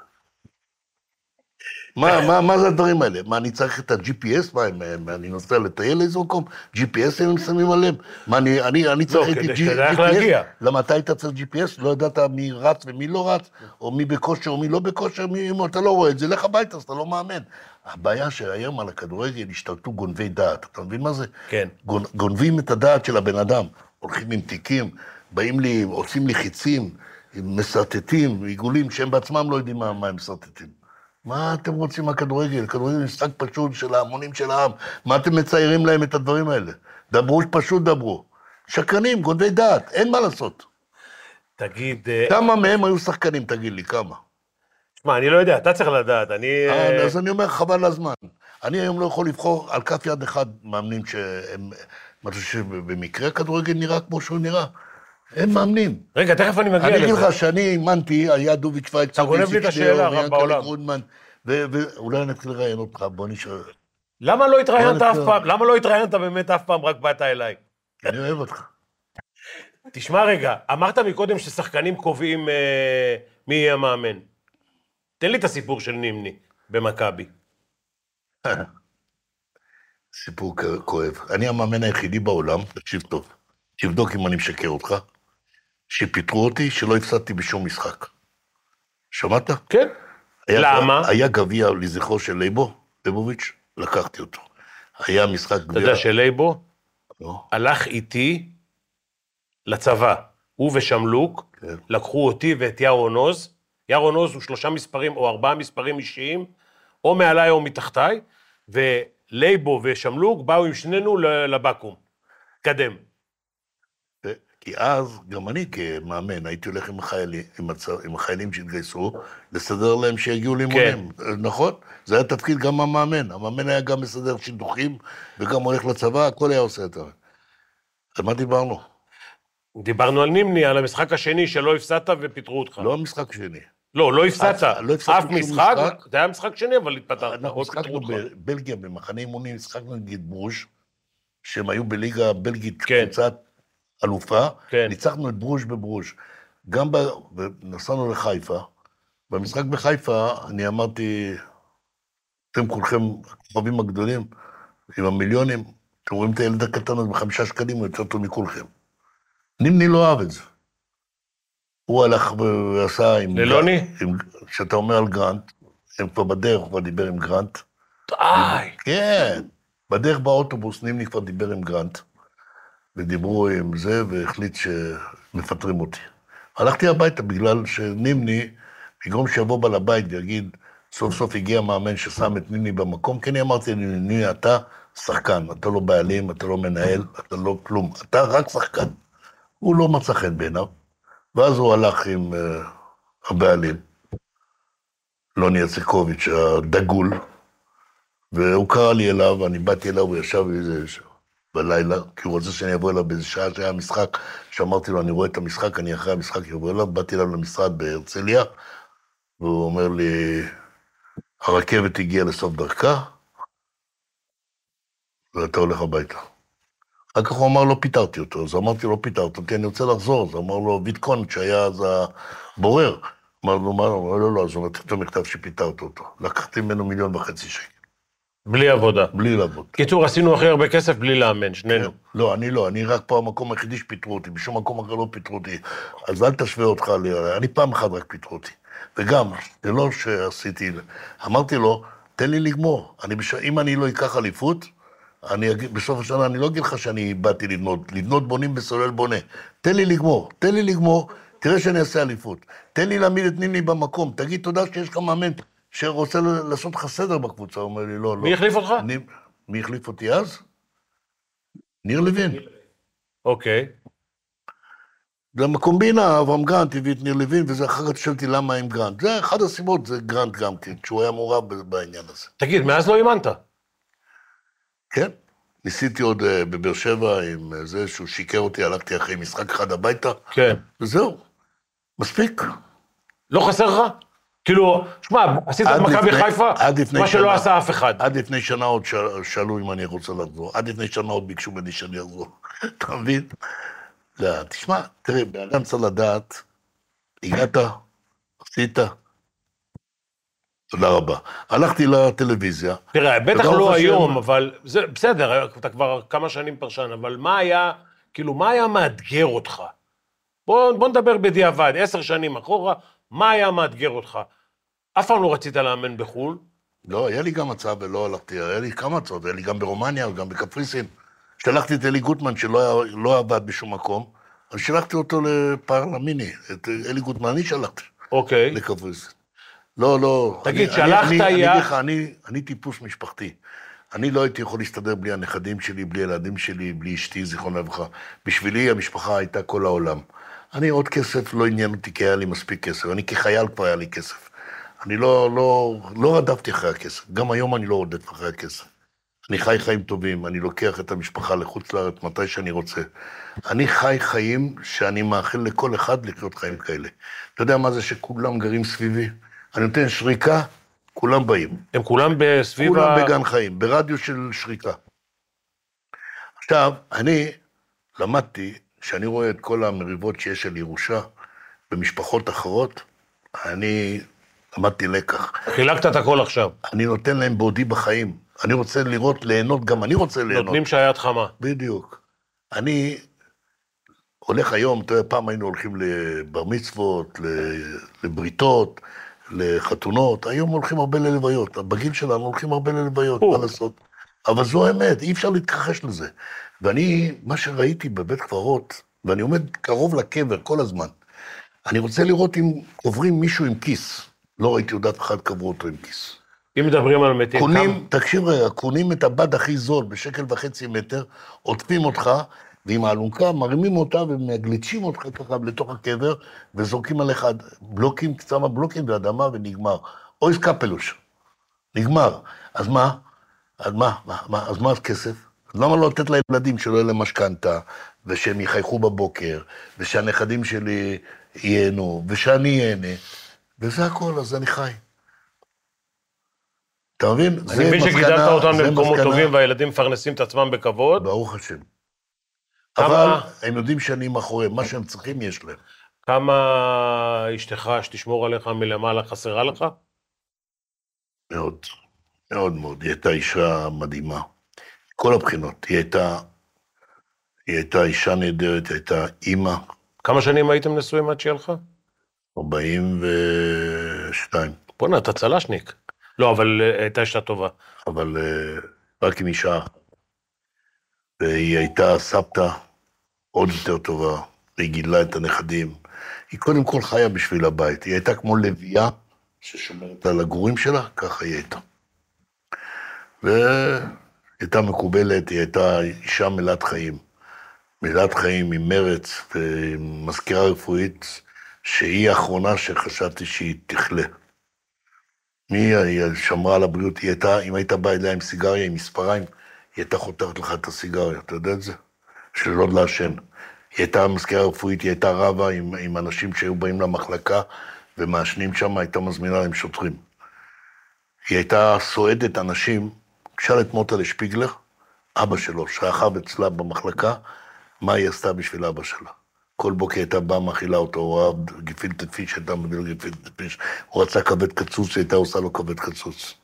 מה, מה, מה זה הדברים האלה? מה, אני צריך את ה-GPS? מה, הם- אני נוסע לטייל לאיזה מקום? GPS הם שמים עליהם? מה, אני, אני, אני צריך איתי כדי שתדע איך להגיע. למה אתה היית צריך GPS? לא ידעת מי רץ ומי לא רץ, או מי בכושר או מי לא בכושר, מי, אם אתה לא רואה את זה, לך הביתה, אז אתה לא מאמן. הבעיה שהיום על הכדורגל השתלטו גונבי דעת, אתה מבין מה זה? כן. גונ, גונבים את הדעת של הבן אדם, הולכים עם תיקים, באים לי, עושים לי חיצים, מסרטטים, עיגולים, שהם בעצמם לא יודעים מה, מה הם מסרטטים. מה אתם רוצים מהכדורגל? כדורגל זה משחק פשוט של ההמונים של העם. מה אתם מציירים להם את הדברים האלה? דברו, פשוט דברו. שקרנים, גונבי דעת, אין מה לעשות. תגיד, אה, כמה מהם היו שחקנים, תגיד לי, כמה? שמע, אני לא יודע, אתה צריך לדעת, אני... אה, אז אני אומר, חבל הזמן. אני היום לא יכול לבחור על כף יד אחד מאמנים שהם... מה אתה חושב שבמקרה הכדורגל נראה כמו שהוא נראה? אין מאמנים. רגע, תכף אני מגיע אני אגיד לזה. לך שאני אימנתי, היה דוביק שווייצר, אתה גונב לי את השאלה, הרב בעולם. ואולי אני אתחיל לראיין אותך, בוא נשאר. למה לא התראיינת אף. פעם? למה לא התראיינת באמת אף פעם, רק באת אליי? אני אוהב אותך. תשמע רגע, אמרת מקודם ששחקנים קובעים אה, מי יהיה המאמן. תן לי את הסיפור של נימני במכבי. (laughs) סיפור כואב. אני המאמן היחידי בעולם, תקשיב טוב, תבדוק אם אני משקר אותך, שפיטרו אותי, שלא הפסדתי בשום משחק. שמעת? כן. היה- למה? היה גביע לזכרו של לייבו, ליבוביץ', לקחתי אותו. היה משחק אתה גביע... יודע שלייבו לא, הלך איתי לצבא. הוא ושמלוק כן. לקחו אותי ואת ירון עוז. ירון עוז הוא שלושה מספרים או ארבעה מספרים אישיים, או מעליי או מתחתיי, לייבו ושמלוק באו עם שנינו לבקו"ם. קדם. כי אז, גם אני כמאמן, הייתי הולך עם החיילים, עם, הצ... עם החיילים שהתגייסו, לסדר להם שיגיעו לאימונים. נכון? זה היה תפקיד גם המאמן. המאמן היה גם מסדר שידוכים, וגם הולך לצבא, הכל היה עושה את זה. על מה דיברנו? דיברנו על נימני, על המשחק השני שלא הפסדת ופיטרו אותך. לא המשחק שני. לא, לא הפסדת. אף- לא אף משחק, משחק. זה היה משחק שני, אבל התפטרת. אנחנו פיטרו שיחקנו אותך. בבלגיה, במחנה אימונים, שיחקנו נגד ברוז', שהם היו בליגה הבלגית, כן. קבוצת אלופה. כן. ניצחנו את ברוז' בברוז'. גם ב... ונסענו לחיפה. במשחק בחיפה, אני אמרתי, אתם כולכם הכוכבים הגדולים, עם המיליונים, אתם רואים את הילד הקטן הזה בחמישה שקלים, הוא יותר טוב מכולכם. נימני לא אהב את זה. הוא הלך ועשה עם... ללוני? כשאתה אומר על גרנט, הם כבר בדרך, הוא כבר דיבר עם גרנט. די. כן. בדרך באוטובוס נימני כבר דיבר עם גרנט, ודיברו עם זה, והחליט שמפטרים אותי. הלכתי הביתה בגלל שנימני, במקום שיבוא בעל הבית ויגיד, סוף סוף הגיע מאמן ששם את נימני במקום, כי אני אמרתי לנימני, אתה שחקן, אתה לא בעלים, אתה לא מנהל, אתה לא כלום, אתה רק שחקן. הוא לא מצא חן בעיניו, ואז הוא הלך עם uh, הבעלים, לוני יצקוביץ', הדגול, והוא קרא לי אליו, ואני באתי אליו, הוא ישב איזה בלילה, כי הוא רוצה שאני אבוא אליו באיזה שעה שהיה משחק, שאמרתי לו, אני רואה את המשחק, אני אחרי המשחק אבוא אליו, באתי אליו למשרד בהרצליה, והוא אומר לי, הרכבת הגיעה לסוף דרכה, ואתה הולך הביתה. אחר כך הוא אמר, לא פיטרתי אותו, אז אמרתי, לא פיטרת אותי, אני רוצה לחזור. אז אמר לו, ויטקון, שהיה אז הבורר. אמר לו, מה, אמר, לא, לא, אז הוא נתן את המכתב שפיטרת אותו. לקחתי ממנו מיליון וחצי שקל, בלי עבודה. בלי לעבוד. קיצור, עשינו הכי הרבה כסף בלי לאמן, שנינו. לא, אני לא, אני רק פה המקום היחידי שפיטרו אותי, בשום מקום אחר לא פיטרו אותי. אז אל תשווה אותך לי, אני פעם אחת רק פיטרו אותי. וגם, זה לא שעשיתי, אמרתי לו, תן לי לגמור. אני בש... אם אני לא אקח אליפות, אני אגיד, בסוף השנה אני לא אגיד לך שאני באתי לבנות, לבנות בונים בסולל בונה. תן לי לגמור, תן לי לגמור, תראה שאני אעשה אליפות. תן לי להעמיד את נימני במקום, תגיד תודה שיש לך מאמן שרוצה לעשות לך סדר בקבוצה. הוא אומר לי, לא, לא. מי החליף אותך? אני, מי החליף אותי אז? ניר לוין. אוקיי. גם הקומבינה, אברהם גרנט הביא את ניר לוין, וזה אחר כך שאלתי למה עם גרנט. זה אחת הסיבות, זה גרנט גם כן, שהוא היה מעורב בעניין הזה. תגיד, מאז לא אימנת. כן? ניסיתי עוד אה, בבאר שבע עם אה, זה שהוא שיקר אותי, הלכתי אחרי משחק אחד הביתה, כן. וזהו. מספיק. לא חסר לך? כאילו, שמע, עשית את מכבי חיפה, מה שלא. עשה אף אחד. עד לפני שנה עוד שאל- שאלו אם אני רוצה לחזור. עד לפני שנה עוד ביקשו ממני שאני אחזור. (laughs) אתה מבין? לא, תשמע, תראה, בן אדם צריך לדעת, הגעת, עשית, תודה רבה. הלכתי לטלוויזיה, תראה, בטח לא היום, אבל זה בסדר, אתה כבר כמה שנים פרשן, אבל מה היה, כאילו, מה היה מאתגר אותך? בוא, בוא נדבר בדיעבד, עשר שנים אחורה, מה היה מאתגר אותך? אף פעם לא רצית לאמן בחו"ל, לא, היה לי גם הצעה ולא הלכתי, היה לי כמה הצעות, היה לי גם ברומניה, גם בקפריסין. שלחתי את אלי גוטמן, שלא היה- לא עבד בשום מקום, אז שלחתי אותו לפרלמיני, את אלי גוטמן, אני שלחתי אוקיי. לקפריסין. לא, לא. תגיד, אני- שלחת אני- אני יא- אגיד לך, אני אני טיפוס משפחתי. אני לא הייתי יכול להסתדר בלי הנכדים שלי, בלי הילדים שלי, בלי אשתי, זיכרונה לברכה. בשבילי המשפחה הייתה כל העולם. אני עוד כסף לא עניין אותי, כי היה לי מספיק כסף. אני כחייל כבר היה לי כסף. אני לא, לא, לא רדפתי אחרי הכסף. גם היום אני לא רודף אחרי הכסף. אני חי חיים טובים, אני לוקח את המשפחה לחוץ לארץ מתי שאני רוצה. אני חי חיים שאני מאחל לכל אחד לחיות חיים כאלה. אתה יודע מה זה שכולם גרים סביבי? אני נותן שריקה, כולם באים. הם כולם בסביב כולם ה... בגן חיים, ברדיוס של שריקה. עכשיו, אני למדתי, כשאני רואה את כל המריבות שיש על ירושה במשפחות אחרות, אני למדתי לקח. חילקת את הכל עכשיו. אני נותן להם בעודי בחיים. אני רוצה לראות, ליהנות, גם אני רוצה ליהנות. נותנים שהיד חמה. בדיוק. אני הולך היום, אתה יודע, פעם היינו הולכים לבר מצוות, לבריתות, לחתונות, היום הולכים הרבה ללוויות. בגיל שלנו הולכים הרבה ללוויות. מה לעשות? אבל זו האמת, אי אפשר להתכחש לזה. ואני, מה שראיתי בבית קברות, ואני עומד קרוב לקבר כל הזמן, אני רוצה לראות אם קוברים מישהו עם כיס. לא ראיתי עוד אף אחד קברו אותו עם כיס. אם מדברים על מתים, קונים, תקשיב רגע, קונים את הבד הכי זול בשקל וחצי מטר, עוטפים אותך, ועם האלונקה מרימים אותה ומגליצ'ים אותך ככה לתוך הקבר, וזורקים עליך בלוקים, כמה בלוקים ואדמה ונגמר. אויס קפלוש. נגמר. אז מה? אז מה? מה? מה? אז מה הכסף? למה לא לתת לילדים שלא יהיה להם משכנתה, ושהם יחייכו בבוקר, ושהנכדים שלי ייהנו, ושאני ייהנה, וזה הכל, אז אני חי. אתה מבין? אני מבין שגידלת אותם למקומות טובים והילדים מפרנסים את עצמם בכבוד. ברוך השם. אבל הם יודעים שאני מאחוריהם, מה שהם צריכים יש להם. כמה אשתך שתשמור עליך מלמעלה חסרה לך? מאוד, מאוד מאוד. היא הייתה אישה מדהימה. כל הבחינות. היא הייתה, היא הייתה אישה נהדרת, היא הייתה אימא, כמה שנים הייתם נשואים עד שהיא הלכה? 42, בואנה, אתה צל"שניק. לא, אבל אה, הייתה אישה טובה. אבל אה, רק עם אישה. והיא הייתה סבתא עוד יותר טובה, והיא גידלה את הנכדים. היא קודם כל חיה בשביל הבית. היא הייתה כמו לביאה ששומרת על הגורים שלה, ככה היא הייתה. והיא הייתה מקובלת, היא הייתה אישה מלאת חיים. מלאת חיים עם מרץ ומזכירה רפואית, שהיא האחרונה שחשבתי שהיא תכלה. מי היא שמרה על הבריאות? היא הייתה, אם היית בא אליה עם סיגריה, עם מספריים, היא הייתה חותכת לך את הסיגריה, אתה יודע את זה? של עוד לעשן. היא הייתה מזכירה רפואית, היא הייתה רבה עם, עם אנשים שהיו באים למחלקה ומעשנים שם, הייתה מזמינה להם שוטרים. היא הייתה סועדת אנשים, תשאל את מוטלה שפיגלר, אבא שלו, שכב אצלה במחלקה, מה היא עשתה בשביל אבא שלה. כל בוקר הייתה באה, מאכילה אותו, הוא אהב גפילטע פיש, הייתה מביא לו גפילטע פיש, הוא רצה כבד קצוץ, היא הייתה עושה לו כבד קצוץ.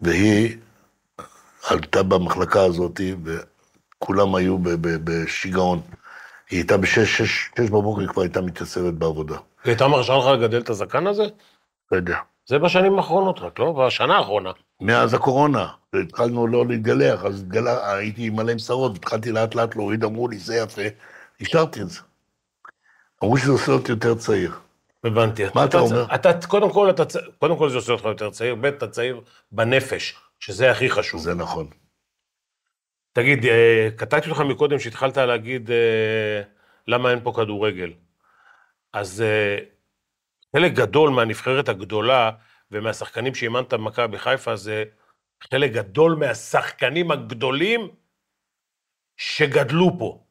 והיא עלתה במחלקה הזאת, וכולם היו בשיגעון. היא הייתה בשש, שש, שש בבוקר, היא כבר הייתה מתייצבת בעבודה. היא הייתה מרשה לך לגדל את הזקן הזה? לא יודע. זה בשנים האחרונות רק, לא? בשנה האחרונה. מאז הקורונה, התחלנו לא להתגלח, אז התגלה, הייתי מלא עם שערות, התחלתי לאט לאט להוריד, אמרו לי, זה יפה, השארתי את זה. אמרו שזה עושה אותי יותר צעיר. הבנתי. מה אתה אומר? אתה, קודם כל, אתה, קודם כל זה עושה אותך יותר צעיר, ב', אתה צעיר בנפש, שזה הכי חשוב. זה נכון. תגיד, אה, קטעתי אותך מקודם שהתחלת להגיד אה, למה אין פה כדורגל. אז אה, חלק גדול מהנבחרת הגדולה ומהשחקנים שאימנת במכבי חיפה זה חלק גדול מהשחקנים הגדולים שגדלו פה,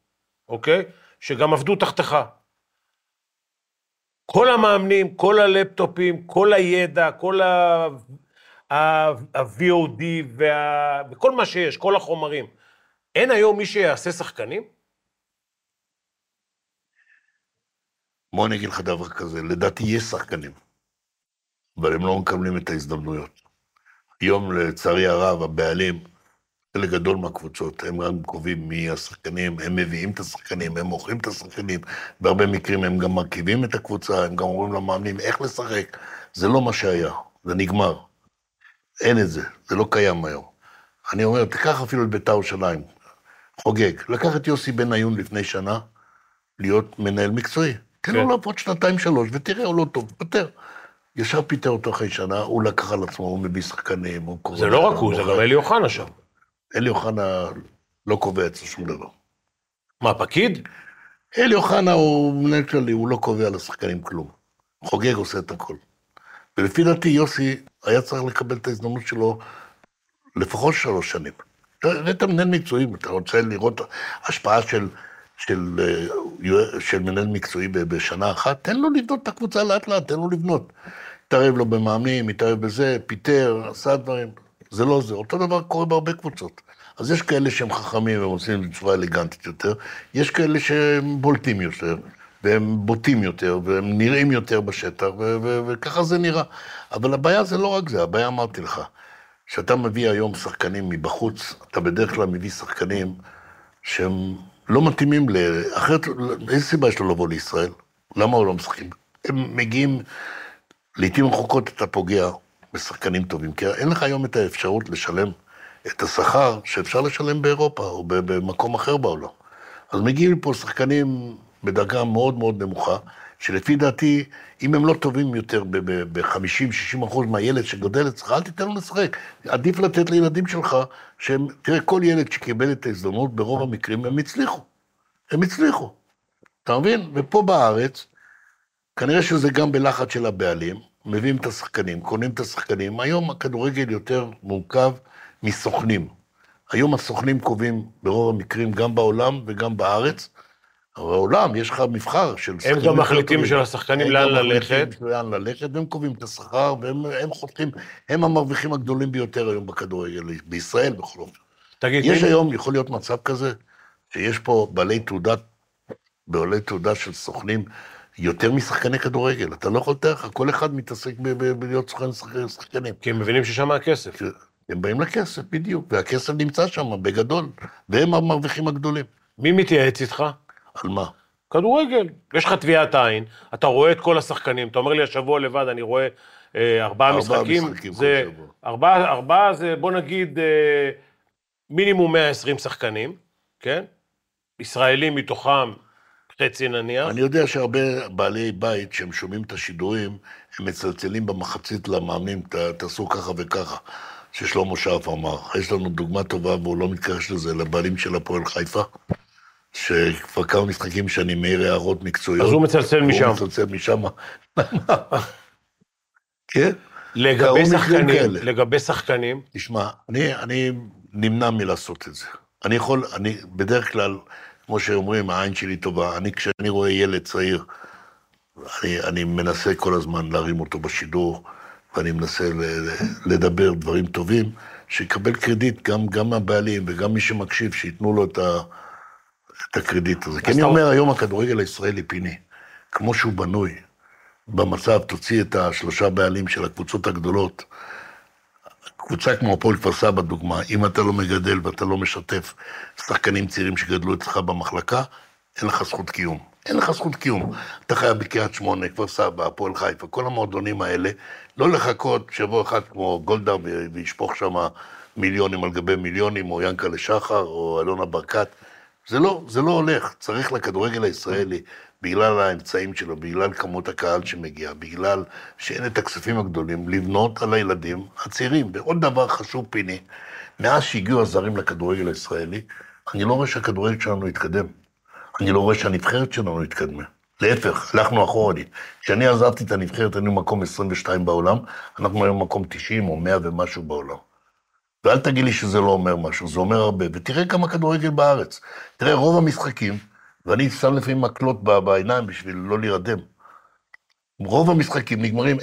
אוקיי? שגם עבדו תחתיך. כל המאמנים, כל הלפטופים, כל הידע, כל ה- ה-VOD וה... וכל מה שיש, כל החומרים. אין היום מי שיעשה שחקנים? בוא אני אגיד לך דבר כזה, לדעתי יש שחקנים, אבל הם לא מקבלים את ההזדמנויות. היום, לצערי הרב, הבעלים, חלק גדול מהקבוצות, הם גם קובעים מי השחקנים, הם מביאים את השחקנים, הם מוכרים את השחקנים, בהרבה מקרים הם גם מרכיבים את הקבוצה, הם גם אומרים למאמנים איך לשחק. זה לא מה שהיה, זה נגמר. אין את זה, זה לא קיים היום. אני אומר, תיקח אפילו את בית"ר ירושלים, חוגג. לקח את יוסי בניון לפני שנה, להיות מנהל מקצועי. תן כן. לו לעבוד שנתיים, שלוש, ותראה, הוא לא טוב, פטר. ישר פיטר אותו אחרי שנה, הוא לקח על עצמו, הוא מביא שחקנים, הוא קורא... זה לא רק הוא, זה גם אלי אוחנה שם. אלי אוחנה לא קובע אצלו שום דבר. מה, פקיד? אלי אוחנה הוא מנהל כללי, הוא לא קובע לשחקנים כלום. חוגג עושה את הכל. ולפי דעתי, יוסי היה צריך לקבל את ההזדמנות שלו לפחות שלוש שנים. אתה מנהל מקצועי, אתה רוצה לראות השפעה של, של, אה, של מנהל מקצועי בשנה אחת, תן לו לבנות את הקבוצה לאט לאט, תן לו לבנות. התערב לו במאמנים, התערב בזה, פיטר, עשה דברים. זה לא זה. אותו דבר קורה בהרבה קבוצות. אז יש כאלה שהם חכמים והם עושים בצורה אלגנטית יותר, יש כאלה שהם בולטים יותר, והם בוטים יותר, והם נראים יותר בשטח, וככה זה נראה. אבל הבעיה זה לא רק זה, הבעיה אמרתי לך, כשאתה מביא היום שחקנים מבחוץ, אתה בדרך כלל מביא שחקנים שהם לא מתאימים ל... אחרת, איזה סיבה יש לו לבוא לישראל? למה הוא לא משחקים? הם מגיעים, לעיתים רחוקות אתה פוגע בשחקנים טובים, כי אין לך היום את האפשרות לשלם את השכר שאפשר לשלם באירופה או במקום אחר בעולם. אז מגיעים לפה שחקנים בדרגה מאוד מאוד נמוכה, שלפי דעתי, אם הם לא טובים יותר ב-50-60 אחוז מהילד שגודל אצלך, אל תיתן לו לשחק. עדיף לתת לילדים שלך, שהם, תראה, כל ילד שקיבל את ההזדמנות, ברוב המקרים הם הצליחו. הם הצליחו. אתה מבין? ופה בארץ, כנראה שזה גם בלחץ של הבעלים, מביאים את השחקנים, קונים את השחקנים. היום הכדורגל יותר מורכב מסוכנים. היום הסוכנים קובעים ברוב המקרים, גם בעולם וגם בארץ. בעולם יש לך מבחר של הם גם מחליטים של השחקנים לאן ללכת. לאן ללכת, והם קובעים את השכר, והם חותכים, הם המרוויחים הגדולים ביותר היום בכדורגל, בישראל בכל אופן. תגיד, יש היום, יכול להיות מצב כזה, שיש פה בעלי תעודת, בעלי תעודה של סוכנים יותר משחקני כדורגל. אתה לא יכול לתאר לך, כל אחד מתעסק בלהיות סוכן שחקנים. כי הם מבינים ששם הכסף. הם באים לכסף, בדיוק, והכסף נמצא שם בגדול, והם המרוויחים הגדולים. מי מתייעץ איתך? על מה? כדורגל. יש לך טביעת עין, אתה רואה את כל השחקנים, אתה אומר לי השבוע לבד, אני רואה אה, ארבעה משחקים. ארבעה משחקים זה, כל שבוע. ארבעה, ארבעה זה, בוא נגיד, אה, מינימום 120 שחקנים, כן? ישראלים מתוכם חצי נניח. אני יודע שהרבה בעלי בית, שהם שומעים את השידורים, הם מצלצלים במחצית למאמנים, "ת- תעשו ככה וככה, ששלמה שרף אמר. יש לנו דוגמה טובה, והוא לא מתקרש לזה, לבעלים של הפועל חיפה, שכבר כמה משחקים שאני מעיר הערות מקצועיות. אז הוא מצלצל משם. הוא מצלצל משם. (laughs) כן? לגבי שחקנים. לגבי שחקנים, תשמע, אני, אני נמנע מלעשות את זה. אני יכול, אני בדרך כלל, כמו שאומרים, העין שלי טובה. אני, כשאני רואה ילד צעיר, אני, אני מנסה כל הזמן להרים אותו בשידור, ואני מנסה ל, לדבר דברים טובים, שיקבל קרדיט, גם, גם מהבעלים וגם מי שמקשיב, שייתנו לו את, ה, את הקרדיט הזה. כי אני אומר, היום הכדורגל הישראלי פיני, כמו שהוא בנוי, במצב, תוציא את השלושה בעלים של הקבוצות הגדולות, קבוצה כמו הפועל כפר סבא, דוגמה, אם אתה לא מגדל ואתה לא משתף שחקנים צעירים שגדלו אצלך במחלקה, אין לך זכות קיום. אין לך זכות קיום. אתה חייב בקריית שמונה, כפר סבא, הפועל חיפה, כל המועדונים האלה, לא לחכות שבוע אחד כמו גולדה ו- וישפוך שם מיליונים על גבי מיליונים, או ינקלה שחר, או אלונה ברקת. זה לא, זה לא הולך. צריך לכדורגל הישראלי, בגלל האמצעים שלו, בגלל כמות הקהל שמגיע, בגלל שאין את הכספים הגדולים, לבנות על הילדים הצעירים. ועוד דבר חשוב, פיני, מאז שהגיעו הזרים לכדורגל הישראלי, אני לא רואה שהכדורגל שלנו התקדם. אני לא רואה שהנבחרת שלנו התקדמה. להפך, הלכנו אחורנית. כשאני עזבתי את הנבחרת, היינו מקום 22 בעולם, אנחנו היום מקום 90 או 100 ומשהו בעולם. ואל תגיד לי שזה לא אומר משהו, זה אומר הרבה. ותראה כמה כדורגל בארץ. תראה, רוב המשחקים, ואני שם לפעמים מקלות בעיניים בשביל לא להירדם. רוב המשחקים נגמרים 0-0,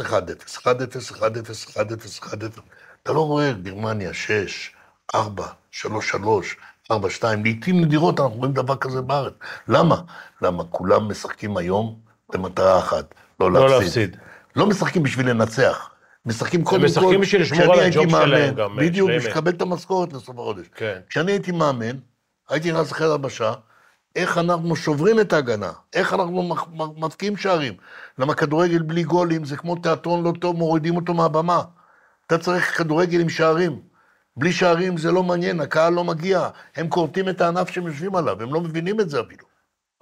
1-0, 1-0, 1-0, 1-0, 1-0. אתה לא רואה גרמניה 6, 4, 3, 3, 4, 2. לעיתים נדירות אנחנו רואים דבר כזה בארץ. למה? למה כולם משחקים היום במטרה אחת, לא לא להפסיד. להפסיד. לא משחקים בשביל לנצח. משחקים קודם כל... משחקים בשביל לשמור על הג'וב שלהם גם, בדיוק. בשביל לקבל את המשכורת לסוף החודש. כן. כשאני הייתי מאמן, הייתי נכנס לחדר הבשה, איך אנחנו שוברים את ההגנה, איך אנחנו מבקיעים שערים. למה כדורגל בלי גולים זה כמו תיאטרון לא טוב, מורידים אותו מהבמה. אתה צריך כדורגל עם שערים. בלי שערים זה לא מעניין, הקהל לא מגיע. הם כורתים את הענף שהם יושבים עליו, הם לא מבינים את זה אפילו.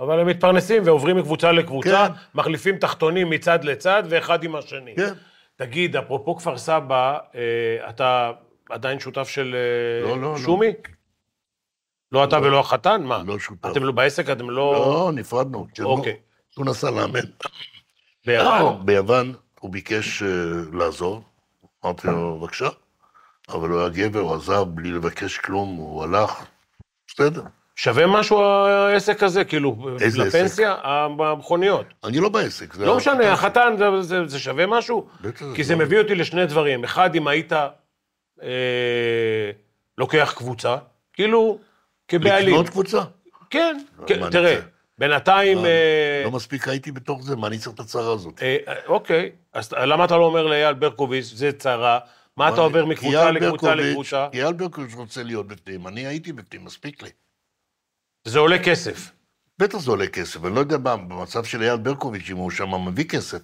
אבל הם מתפרנסים ועוברים מקבוצה לקבוצה, כן. מחליפים תחתונים מצד לצד ואחד עם השני. כן. תגיד, אפרופו כפר סבא, אה, אתה עדיין שותף של אה, לא, לא, לא. שומי? לא אתה ולא החתן? מה? לא שותף. אתם לא בעסק, אתם לא... לא, נפרדנו. אוקיי. הוא נסע לאמן. ביוון? ביוון הוא ביקש אה, לעזור, אמרתי לו, בבקשה, אבל הוא היה גבר, הוא עזב בלי לבקש כלום, הוא הלך, בסדר. שווה משהו העסק הזה? כאילו, איזה לפנסיה? המכוניות. אני לא בעסק. לא משנה, החתן, זה- זה- זה שווה משהו? כי זה לא. מביא אותי לשני דברים. אחד, אם היית אה, לוקח קבוצה, כאילו, כבעלים. לקנות קבוצה? כן, לא, כן, תראה? בינתיים... מה, אה, לא מספיק הייתי בתוך זה, מה אני צריך את הצרה הזאת? אה, אוקיי, אז למה אתה לא אומר לאייל ברקוביץ', זה צרה, מה אתה עובר מקבוצה לקבוצה לקבוצה? אייל ברקוביץ' רוצה להיות בפנים, אני הייתי בפנים, מספיק לי. זה עולה כסף. בטח זה עולה כסף, אני לא יודע מה, במצב של אייל ברקוביץ', אם הוא שם מביא כסף.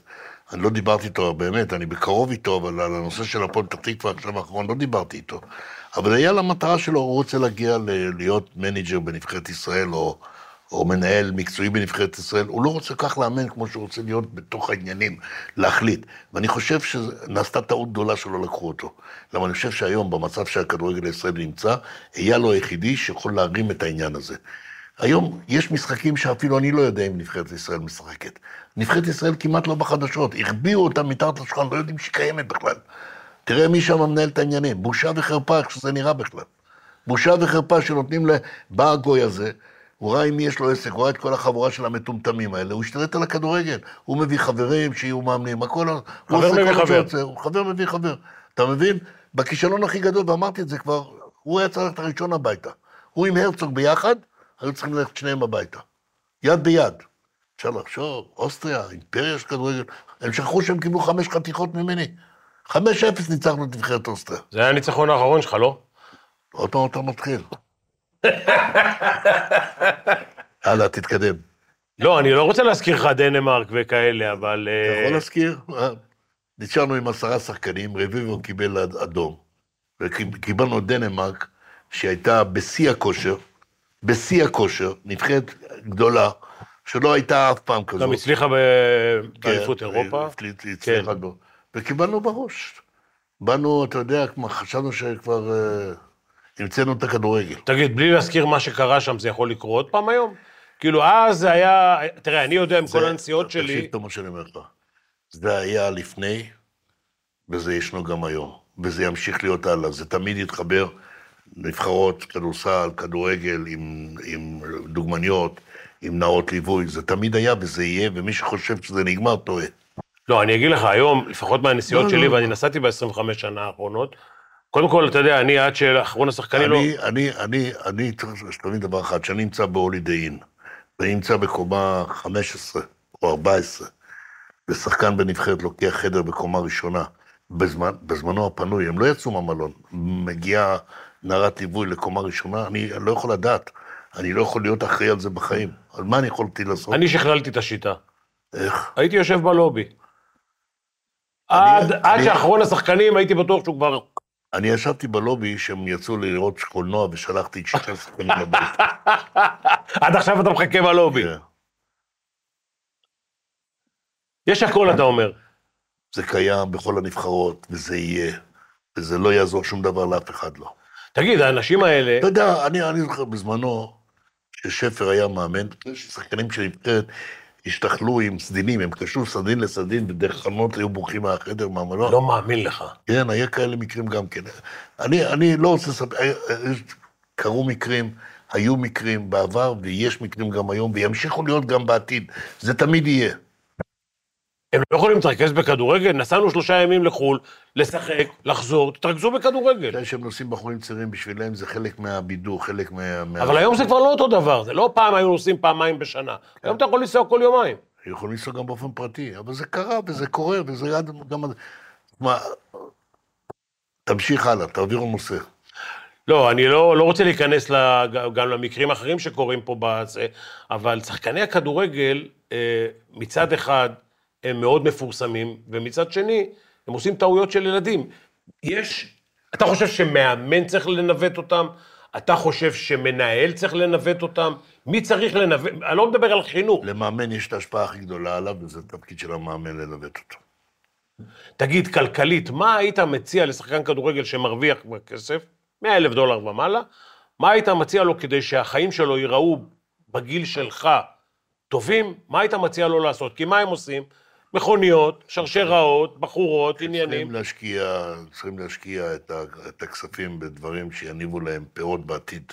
אני לא דיברתי איתו, באמת, אני בקרוב איתו, אבל על הנושא של הפועל פתח תקווה עכשיו האחרון לא דיברתי איתו. אבל אייל, המטרה שלו, הוא רוצה להגיע ל- להיות מנג'ר בנבחרת ישראל, או, או מנהל מקצועי בנבחרת ישראל, הוא לא רוצה כך לאמן כמו שהוא רוצה להיות בתוך העניינים, להחליט. ואני חושב שנעשתה טעות גדולה שלא לקחו אותו. למה אני חושב שהיום, במצב שהכדורגל הישראלי נמצא, אייל הוא היחידי שיכול להרים את העניין הזה. היום יש משחקים שאפילו אני לא יודע אם נבחרת ישראל משחקת. נבחרת ישראל כמעט לא בחדשות, החביאו אותה מתחת לשולחן, לא יודעים שהיא קיימת בכלל. תראה מי שם מנהל את העניינים, בושה וחרפה איך שזה נראה בכלל. בושה וחרפה שנותנים לבא הגוי הזה, הוא ראה עם מי יש לו עסק, הוא ראה את כל החבורה של המטומטמים האלה, הוא השתלט על הכדורגל. הוא מביא חברים שיהיו מאמנים, הכל... חבר מביא חבר. הוא חבר מביא חבר. אתה מבין? בכישלון הכי גדול, ואמרתי את זה כבר, הוא היה צריך ללכת הראשון הביתה. הוא עם הרצוג ביחד, היו צריכים ללכת שניהם הביתה. יד ביד. אפשר לחשוב, אוסטריה, אימפריה של כדורגל, הם שכחו שהם קיבלו חמש חתיכות ממני. חמש אפס ניצחנו את נבחרת אוסטריה. זה היה הניצחון האחרון שלך, לא? עוד פעם אתה מתחיל. הלאה, תתקדם. לא, אני לא רוצה להזכיר לך דנמרק וכאלה, אבל... אתה אה, יכול להזכיר? אה, נשארנו עם עשרה שחקנים, רביבו קיבל אד- אדום, וקיבלנו דנמרק, שהייתה בשיא הכושר, בשיא הכושר, נבחרת גדולה, שלא הייתה אף פעם כזאת. גם הצליחה כן, באליפות אירופה. הצליחה בו. וקיבלנו בראש. באנו, אתה יודע, חשבנו שכבר אה, המצאנו את הכדורגל. תגיד, בלי להזכיר מה שקרה שם, זה יכול לקרות פעם היום? כאילו, אז זה היה... תראה, אני יודע עם כל הנסיעות שלי... תקשיב טוב מה שאני אומר לך. זה היה לפני, וזה ישנו גם היום. וזה ימשיך להיות הלאה. זה תמיד יתחבר נבחרות, כדורסל, כדורגל, עם, עם דוגמניות, עם נאות ליווי. זה תמיד היה וזה יהיה, ומי שחושב שזה נגמר, טועה. לא, אני אגיד לך, היום, לפחות מהנסיעות לא, שלי, לא. ואני נסעתי ב-25 שנה האחרונות, קודם כל, אתה יודע, אני עד שאחרון השחקנים לא... אני, אני, אני, אני צריך שתבין דבר אחד, שאני נמצא בהולידיי אין, ואני נמצא בקומה 15 או 14, ושחקן בנבחרת לוקח חדר בקומה ראשונה, בזמן, בזמנו הפנוי, הם לא יצאו מהמלון. מגיעה נערת ליווי לקומה ראשונה, אני לא יכול לדעת, אני לא יכול להיות אחראי על זה בחיים. על מה אני יכולתי לעשות? אני שכללתי את השיטה. איך? הייתי יושב בלובי. עד, שאחרון השחקנים הייתי בטוח שהוא כבר... אני ישבתי בלובי שהם יצאו לראות קולנוע ושלחתי את שישה שחקנים לבית. (laughs) עד עכשיו אתה מחכה בלובי. כן. יש הכל, אתה אומר. זה קיים בכל הנבחרות, וזה יהיה, וזה לא יעזור שום דבר לאף אחד לא. תגיד, האנשים האלה... אתה יודע, אני, אני זוכר בזמנו, כששפר היה מאמן, שחקנים של נבחרת השתחלו עם סדינים, הם קשרו סדין לסדין, ודרך חלונות היו בורחים מהחדר, מהמלון. לא מאמין לך. כן, היה כאלה מקרים גם כן. אני, אני לא רוצה לספר, אה, אה, קרו מקרים, היו מקרים בעבר, ויש מקרים גם היום, וימשיכו להיות גם בעתיד. זה תמיד יהיה. הם לא יכולים להתרכז בכדורגל? נסענו שלושה ימים לחו"ל, לשחק, לחזור, תתרכזו בכדורגל. אתה יודע שהם נוסעים בחורים צעירים, בשבילם זה חלק מהבידור, חלק מה... אבל היום זה כבר לא אותו דבר, זה לא פעם היו נוסעים פעמיים בשנה. היום אתה יכול לנסוע כל יומיים. יכולים לנסוע גם באופן פרטי, אבל זה קרה וזה קורה, וזה גם... מה... תמשיך הלאה, תעבירו נושא. לא, אני לא, לא רוצה להיכנס לג- גם למקרים אחרים שקורים פה בזה, אבל שחקני הכדורגל, אה, מצד אחד, הם מאוד מפורסמים, ומצד שני, הם עושים טעויות של ילדים. יש... אתה חושב שמאמן צריך לנווט אותם? אתה חושב שמנהל צריך לנווט אותם? מי צריך לנווט? אני לא מדבר על חינוך. למאמן יש את ההשפעה הכי גדולה עליו, וזה התפקיד של המאמן ללוות אותו. תגיד, כלכלית, מה היית מציע לשחקן כדורגל שמרוויח כסף, 100 אלף דולר ומעלה, מה היית מציע לו כדי שהחיים שלו ייראו בגיל שלך טובים? מה היית מציע לו לעשות? כי מה הם עושים? מכוניות, שרשראות, בחורות, עניינים. צריכים להשקיע, צריכים להשקיע את, ה, את הכספים בדברים שיניבו להם פירות בעתיד.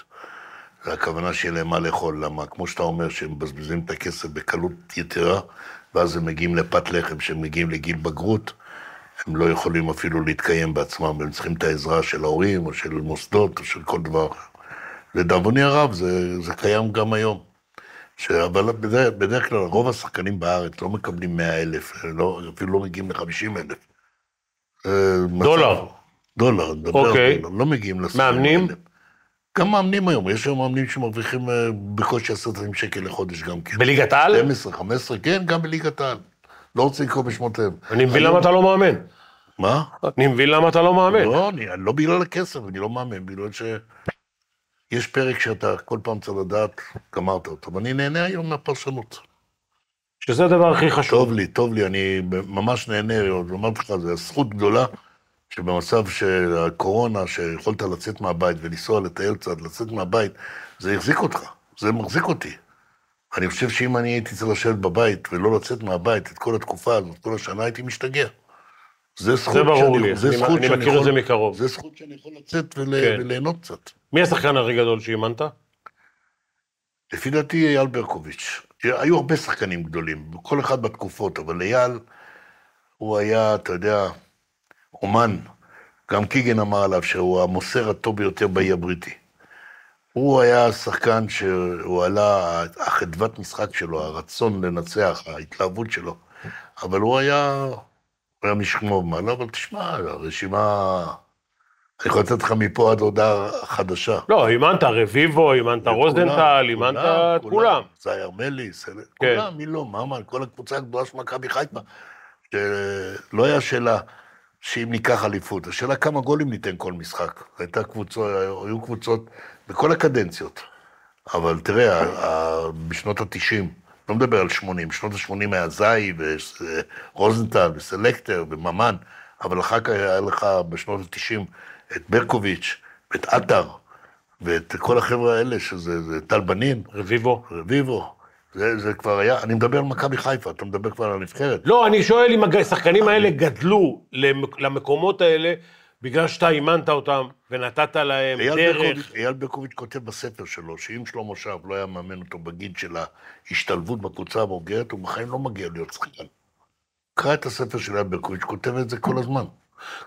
זה הכוונה שיהיה להם מה לאכול, למה כמו שאתה אומר, שהם מבזבזים את הכסף בקלות יתרה, ואז הם מגיעים לפת לחם, כשהם מגיעים לגיל בגרות, הם לא יכולים אפילו להתקיים בעצמם, הם צריכים את העזרה של ההורים, או של מוסדות, או של כל דבר. לדאבוני הרב, זה, זה קיים גם היום. ש... אבל בדרך, בדרך כלל רוב השחקנים בארץ לא מקבלים 100 אלף, לא, אפילו לא מגיעים ל-50 אלף. דולר. דולר, נדבר אוקיי. על דולר, לא מגיעים לסכומים מאמנים? גם מאמנים היום, יש היום מאמנים שמרוויחים אה, בקושי 10,000 שקל לחודש גם כן. בליגת העל? 12, 15, כן, גם בליגת העל. לא רוצה לקרוא בשמותיהם. אני מבין למה אתה לא מאמן. מה? אני מבין למה אתה לא מאמן. לא, אני, לא בגלל הכסף, אני לא מאמן, בגלל ש... יש פרק שאתה כל פעם צריך לדעת, גמרת אותו, ואני נהנה היום מהפרשנות. שזה הדבר הכי חשוב. טוב לי, טוב לי, אני ממש נהנה, עוד אמרתי לך, זו זכות גדולה שבמצב של הקורונה, שיכולת לצאת מהבית ולנסוע לטייל קצת, לצאת מהבית, זה החזיק אותך, זה מחזיק אותי. אני חושב שאם אני הייתי צריך לשבת בבית ולא לצאת מהבית את כל התקופה הזאת, כל השנה, הייתי משתגע. זה זכות זה ברור שאני, לי, זה אני- זכות אני שאני מכיר יכול, את זה מקרוב. זה זכות שאני יכול לצאת ול, כן. וליהנות קצת. מי השחקן הכי גדול שאימנת? לפי דעתי אייל ברקוביץ'. היו הרבה שחקנים גדולים, כל אחד בתקופות, אבל אייל, הוא היה, אתה יודע, אומן. גם קיגן אמר עליו שהוא המוסר הטוב ביותר באי הבריטי. הוא היה שחקן שהוא עלה, החדוות משחק שלו, הרצון לנצח, ההתלהבות שלו. אבל הוא היה, הוא היה משכמו ומעלה, אבל תשמע, הרשימה... אני יכול לתת לך מפה עד הודעה חדשה. לא, אימנת רביבו, אימנת רוזנטל, אימנת את כולם. זייר מליס, כן. כולם, מי לא, מה, כל הקבוצה הגדולה של מכבי חיפה. שלא היה שאלה שאם ניקח אליפות, השאלה כמה גולים ניתן כל משחק. הייתה קבוצות, היו קבוצות בכל הקדנציות. אבל תראה, בשנות ה-90, לא מדבר על 80, שנות ה-80 היה זי ורוזנטל וסלקטר וממן, אבל אחר כך היה לך בשנות ה-90 את ברקוביץ' ואת עטר ואת כל החבר'ה האלה, שזה זה טל בנין, רביבו. רביבו. זה, זה כבר היה, אני מדבר על מכבי חיפה, אתה מדבר כבר על הנבחרת. לא, אני שואל אם השחקנים האלה גדלו למק- למקומות האלה בגלל שאתה אימנת אותם ונתת להם אייל דרך. ברקוביץ', אייל ברקוביץ' כותב בספר שלו, שאם שלמה שרף לא היה מאמן אותו בגיל של ההשתלבות בקבוצה הבוגרת, הוא בחיים לא מגיע להיות שחקן. קרא את הספר של אייל ברקוביץ', כותב את זה כל הזמן.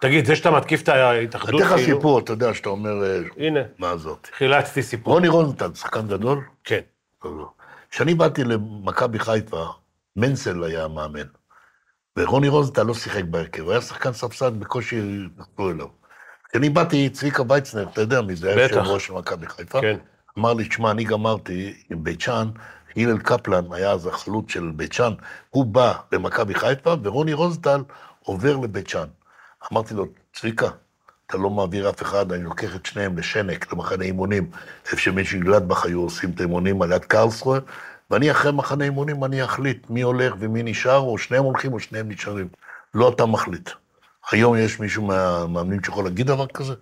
תגיד, זה שאתה מתקיף את אני ההתאחדות, אתן לך כאילו... סיפור, אתה יודע, שאתה אומר, אה, הנה, מה זאת. חילצתי סיפור. רוני רוזנטל, שחקן גדול? כן. לא. כשאני באתי למכבי חיפה, מנסל היה המאמן. ורוני רוזנטל לא שיחק בהרכב, הוא היה שחקן ספסל, בקושי נחתו אליו. כשאני באתי, צביקה ויצנר, אתה יודע מי זה, היה. יושב ראש של מכבי חיפה, כן. אמר לי, תשמע, אני גמרתי עם בית שאן, הלל קפלן היה אז החלוץ של בית שאן, הוא בא למכבי חיפה, ורוני רוזנטל עובר לבית שאן. אמרתי לו, צביקה, אתה לא מעביר אף אחד, אני לוקח את שניהם לשנק, למחנה אימונים, איפה שמישהו גלדבך היו עושים את האימונים על יד קרלסרוה, ואני אחרי מחנה אימונים, אני אחליט מי הולך ומי נשאר, או שניהם הולכים או שניהם נשארים. לא אתה מחליט. היום יש מישהו מהמאמנים שיכול להגיד דבר כזה?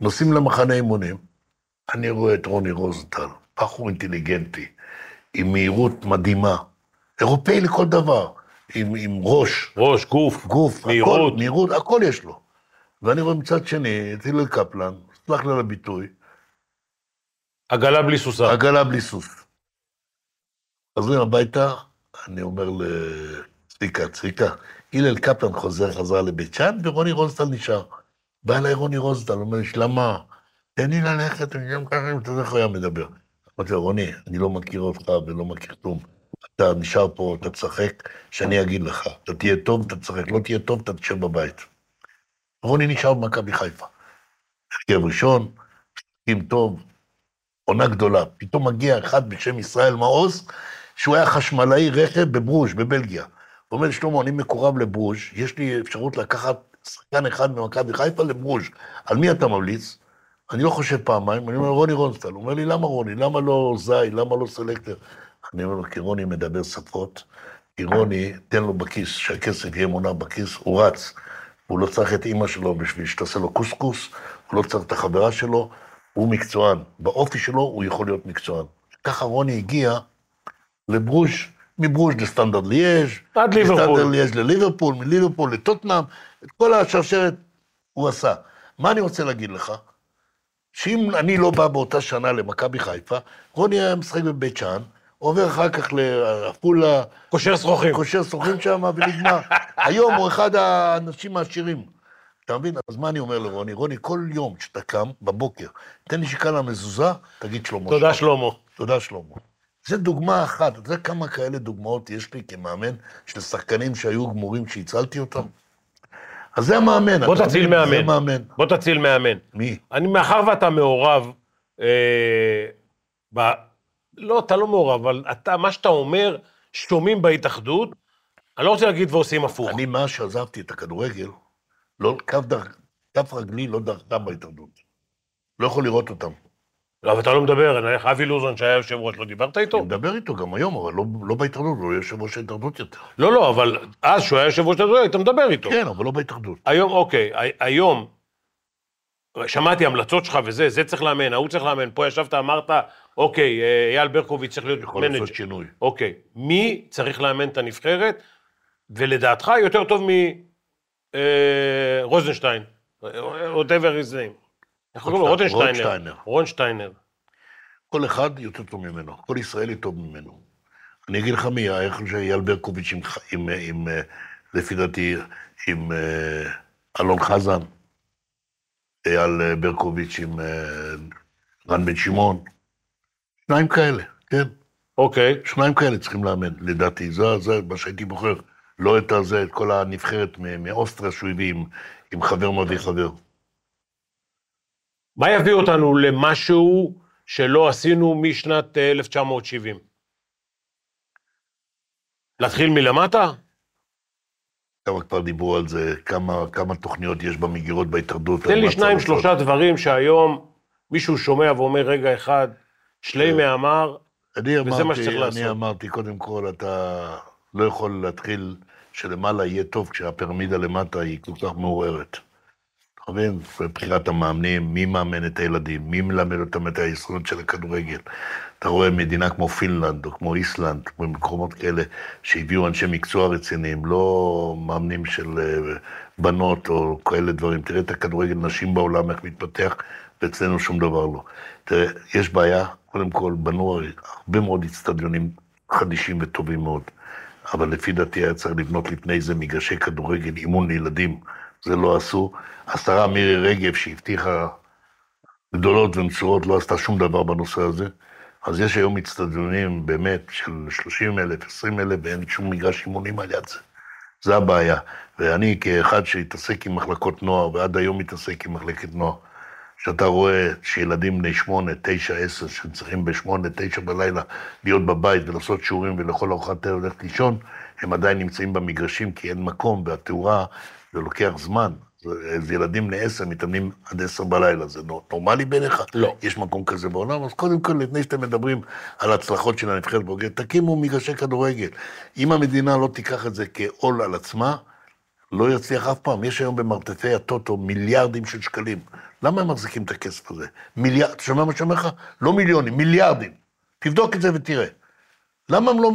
נוסעים למחנה אימונים, אני רואה את רוני רוזנטל, בחור אינטליגנטי, עם מהירות מדהימה, אירופאי לכל דבר, עם, עם ראש, ראש, גוף, גוף, מהירות. הכל, מהירות, הכל יש לו. ואני רואה מצד שני את הלל קפלן, סלח לי על הביטוי, עגלה בלי סוסה. עגלה בלי סוס. חוזרים הביתה, אני אומר לצביקה, צביקה, הלל קפלן חוזר חזרה לבית שאן, ורוני רוזנטל נשאר. בא אליי רוני רוזנטל, אומר לי, שלמה, תן לי ללכת, אני גם ככה, אתה יודע איך הוא היה מדבר. אמרתי לו, רוני, אני לא מכיר אותך ולא מכיר כלום. אתה נשאר פה, אתה תשחק, שאני אגיד לך. אתה תהיה טוב, אתה תשחק, לא תהיה טוב, אתה תשב בבית. רוני נשאר במכבי חיפה. הרכב ראשון, משחקים טוב, עונה גדולה. פתאום מגיע אחד בשם ישראל מעוז, שהוא היה חשמלאי רכב בברוז', בבלגיה. הוא אומר שלמה, אני מקורב לברוז', יש לי אפשרות לקחת שחקן אחד ממכבי חיפה לברוז'. על מי אתה ממליץ? אני לא חושב פעמיים, אני אומר, רוני רonsטל. הוא אומר לי, למה רוני? למה לא זי? למה לא סלקטר? אני אומר לו, כי רוני מדבר שפות, כי רוני, תן לו בכיס, שהכסף יהיה מונח בכיס, הוא רץ. הוא לא צריך את אימא שלו בשביל שתעשה לו קוסקוס, הוא לא צריך את החברה שלו, הוא מקצוען. באופי שלו הוא יכול להיות מקצוען. ככה רוני הגיע לברוז', מברוז' לסטנדרט ליאז', עד ליברפול. מסטנדרט ליאז' לליברפול, מליברפול לטוטנאם, את כל השרשרת הוא עשה. מה אני רוצה להגיד לך? שאם אני לא בא באותה שנה למכבי חיפה, רוני היה משחק בבית שאן, עובר אחר כך לעפולה, קושר שרוכים. קושר שוחים שם ונגמר. (laughs) היום הוא אחד האנשים העשירים. אתה מבין? אז מה אני אומר לרוני? רוני, כל יום שאתה קם בבוקר, תן נשיקה על המזוזה, תגיד שלמה. תודה, שלמה. תודה, שלמה. זה דוגמה אחת. אתה יודע כמה כאלה דוגמאות יש לי כמאמן של שחקנים שהיו גמורים כשהצלתי אותם? אז זה המאמן. בוא תציל? מאמן. זה מאמן. בוא תציל מאמן. מי? אני, מאחר ואתה מעורב, אה. לא, אתה לא מעורב, אבל אתה, מה שאתה אומר, שומעים בהתאחדות, אני לא רוצה להגיד ועושים הפוך. אני, מאז שעזבתי את הכדורגל, לא, כף, דר... כף רגלי לא דרכה בהתאחדות. לא יכול לראות אותם. לא, אבל אתה לא מדבר, נניח אבי לוזון שהיה יושב ראש, לא דיברת איתו? אני מדבר איתו גם היום, אבל לא, לא בהתאחדות, הוא לא יושב ראש ההתאחדות יותר. לא, לא, אבל אז, כשהוא היה יושב ראש ההתאחדות, היית מדבר איתו. כן, אבל לא בהתאחדות. היום, אוקיי, ה- היום, שמעתי המלצות שלך וזה, זה צריך לאמן, ההוא צריך לאמן, פה ישבת, אמרת, אוקיי, אה, אייל ברקוביץ' צריך להיות יכול מנג'ר. לעשות שינוי. אוקיי, מי צריך לאמן את הנבחרת, ולדעתך יותר טוב מרוזנשטיין, whatever his name. איך קוראים לו? רוטנשטיינר. שטיינר. רון שטיינר. כל אחד יותר טוב ממנו, כל ישראלי טוב ממנו. אני אגיד לך מי, איך שאייל ברקוביץ' עם, עם, עם, עם, אה, לפי דעתי, עם אה, אלון חזן, אייל אה, ברקוביץ' עם אה, רן בן שמעון, שניים כאלה, כן. אוקיי, שניים כאלה צריכים לאמן, לדעתי. זה, זה מה שהייתי בוחר. לא את הזה, את כל הנבחרת מאוסטריה שהוא הביא עם, עם חבר מביא חבר. מה יביא אותנו למשהו שלא עשינו משנת אה, 1970? להתחיל מלמטה? כמה כבר דיברו על זה, כמה, כמה תוכניות יש במגירות בהתאחדות. תן לי שניים, שלושה דברים שהיום מישהו שומע ואומר, רגע אחד, שליימה אמר, אני וזה מה שצריך אמרתי, לעשות. אני אמרתי, קודם כל, אתה לא יכול להתחיל שלמעלה יהיה טוב כשהפירמידה למטה היא כל כך מעורערת. אתה מבין? בבחירת המאמנים, מי מאמן את הילדים, מי מלמד אותם את היסודות של הכדורגל. אתה רואה מדינה כמו פינלנד או כמו איסלנד, כמו מקומות כאלה שהביאו אנשי מקצוע רציניים, לא מאמנים של אה, בנות או כאלה דברים. תראה את הכדורגל נשים בעולם, איך מתפתח, ואצלנו שום דבר לא. תראה, יש בעיה, קודם כל, בנו הרבה מאוד אצטדיונים חדישים וטובים מאוד, אבל לפי דעתי היה צריך לבנות לפני זה מגרשי כדורגל, אימון לילדים, זה לא עשו. השרה מירי רגב, שהבטיחה גדולות ונצורות, לא עשתה שום דבר בנושא הזה. אז יש היום אצטדיונים באמת של 30 אלף, 20 אלף, ואין שום מגרש אימונים על יד זה. זה הבעיה. ואני כאחד שהתעסק עם מחלקות נוער, ועד היום מתעסק עם מחלקת נוער, שאתה רואה שילדים בני שמונה, תשע, עשר, שצריכים בשמונה, תשע בלילה להיות בבית ולעשות שיעורים ולאכול ארוחת ערב וללכת לישון, הם עדיין נמצאים במגרשים כי אין מקום, והתאורה, זה לוקח זמן. זה ילדים בני עשר מתאמנים עד עשר בלילה, זה נו- נורמלי בעיניך? לא. יש מקום כזה בעולם? אז קודם כל, לפני שאתם מדברים על הצלחות של הנבחרת בוגרת, תקימו מגרשי כדורגל. אם המדינה לא תיקח את זה כעול על עצמה, לא יצליח אף פעם. יש היום במרתפי הטוטו מיליארדים של שקלים. למה הם מחזיקים את הכסף הזה? מיליארד, אתה שומע מה שאני אומר לך? לא מיליונים, מיליארדים. תבדוק את זה ותראה. למה הם לא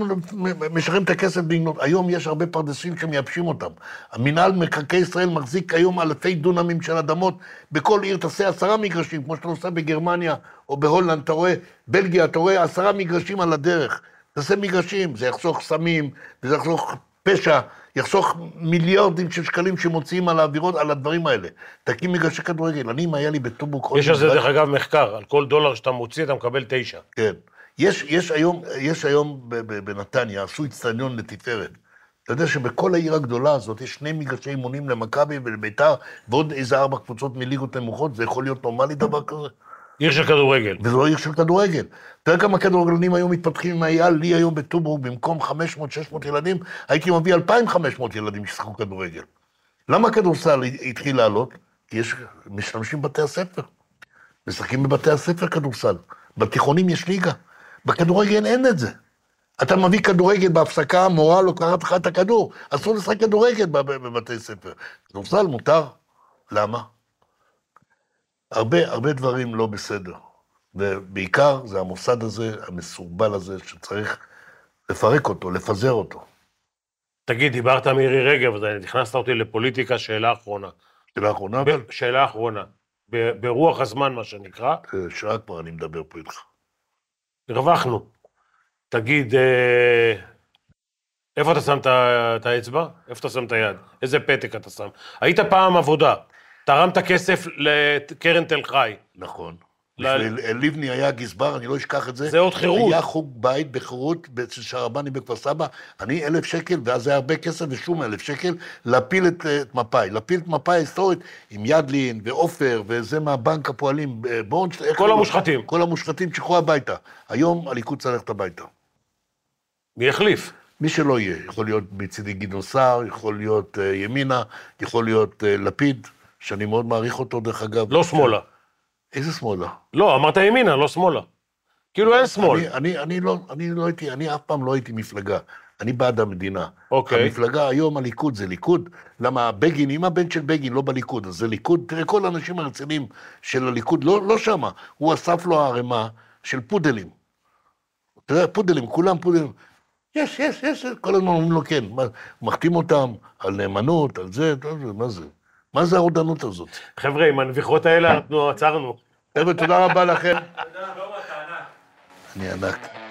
משחררים את הכסף בגנות? היום יש הרבה פרדסים שמייבשים אותם. המינהל מקרקעי ישראל מחזיק היום אלפי דונמים של אדמות. בכל עיר תעשה עשרה מגרשים, כמו שאתה עושה בגרמניה או בהולנד, אתה רואה, בלגיה, אתה רואה עשרה מגרשים על הדרך. תעשה מגרשים, זה יחסוך סמים, וזה יחסוך פשע, יחסוך מיליארדים של שקלים שמוציאים על האווירות, על הדברים האלה. תקים מגרשי כדורגל. אני, אם היה לי בטובוק... יש על זה דרך אגב מחקר, על כל דולר שאתה מוציא אתה מקבל תשע. כן. יש, יש היום, יש היום ב- ב- בנתניה, עשו אצטדיון לתפארת. אתה יודע שבכל העיר הגדולה הזאת יש שני מגרשי אימונים למכבי ולביתר, ועוד איזה ארבע קבוצות מליגות נמוכות, זה יכול להיות נורמלי דבר כזה? עיר של כדורגל. וזו לא עיר של כדורגל. אתה יודע כמה כדורגלנים היום מתפתחים עם אייל? לי היום בטוברוק, במקום 500-600 ילדים, הייתי מביא 2,500 ילדים שישחקו כדורגל. למה הכדורסל התחיל לעלות? כי יש, משתמשים בבתי הספר. משחקים בבתי הספר כדורסל. בתיכונים יש ליגה. בכדורגל אין את זה. אתה מביא כדורגל בהפסקה, המורה לוקחת לך את הכדור. אסור לשחק כדורגל בב- בבתי ספר. כדורסל מותר. למה? הרבה, הרבה דברים לא בסדר. ובעיקר זה המוסד הזה, המסורבל הזה, שצריך לפרק אותו, לפזר אותו. תגיד, דיברת מירי רגב, אז הכנסת אותי לפוליטיקה, שאלה אחרונה. שאלה אחרונה, ב- שאלה אחרונה. ב- ברוח הזמן, מה שנקרא, אה, שעה כבר אני מדבר פה איתך. הרווחנו. תגיד, אה, איפה אתה שם את האצבע? איפה אתה שם את היד? איזה פתק אתה שם? היית פעם עבודה, תרמת כסף לקרן תל חי. נכון. לבני היה גזבר, אני לא אשכח את זה. זה עוד חירות. היה חוג בית בחירות אצל שרבני בכפר סבא, אני אלף שקל, ואז זה היה הרבה כסף ושום אלף שקל, להפיל את, את מפא"י. להפיל את מפא"י ההיסטורית עם ידלין ועופר, וזה מהבנק הפועלים, אה. איך כל? המושחתים. כל המושחתים שילכו הביתה. היום הליכוד צריך ללכת הביתה. מי החליף? מי שלא יהיה, יכול להיות מצידי גדעון סער, יכול להיות אה, ימינה, יכול להיות אה, לפיד, שאני מאוד מעריך אותו, דרך אגב. לא שמאלה. איזה שמאלה? לא, אמרת ימינה, לא שמאלה. כאילו אין שמאל. אני, אני, אני, לא, אני לא הייתי, אני אף פעם לא הייתי מפלגה. אני בעד המדינה. אוקיי. המפלגה היום, הליכוד זה ליכוד. למה בגין, אם הבן של בגין לא בליכוד, אז זה ליכוד. תראה, כל האנשים הרציניים של הליכוד לא, לא שמה. הוא אסף לו ערימה של פודלים. תראה, פודלים, כולם פודלים. יש, יש, יש, כל הזמן אומרים לו כן. מה, מחתים אותם על נאמנות, על זה, מה זה? מה זה הרודנות הזאת? חבר'ה, עם הנביחות האלה אנחנו עצרנו. חבר'ה, תודה רבה לכם. אני ענק.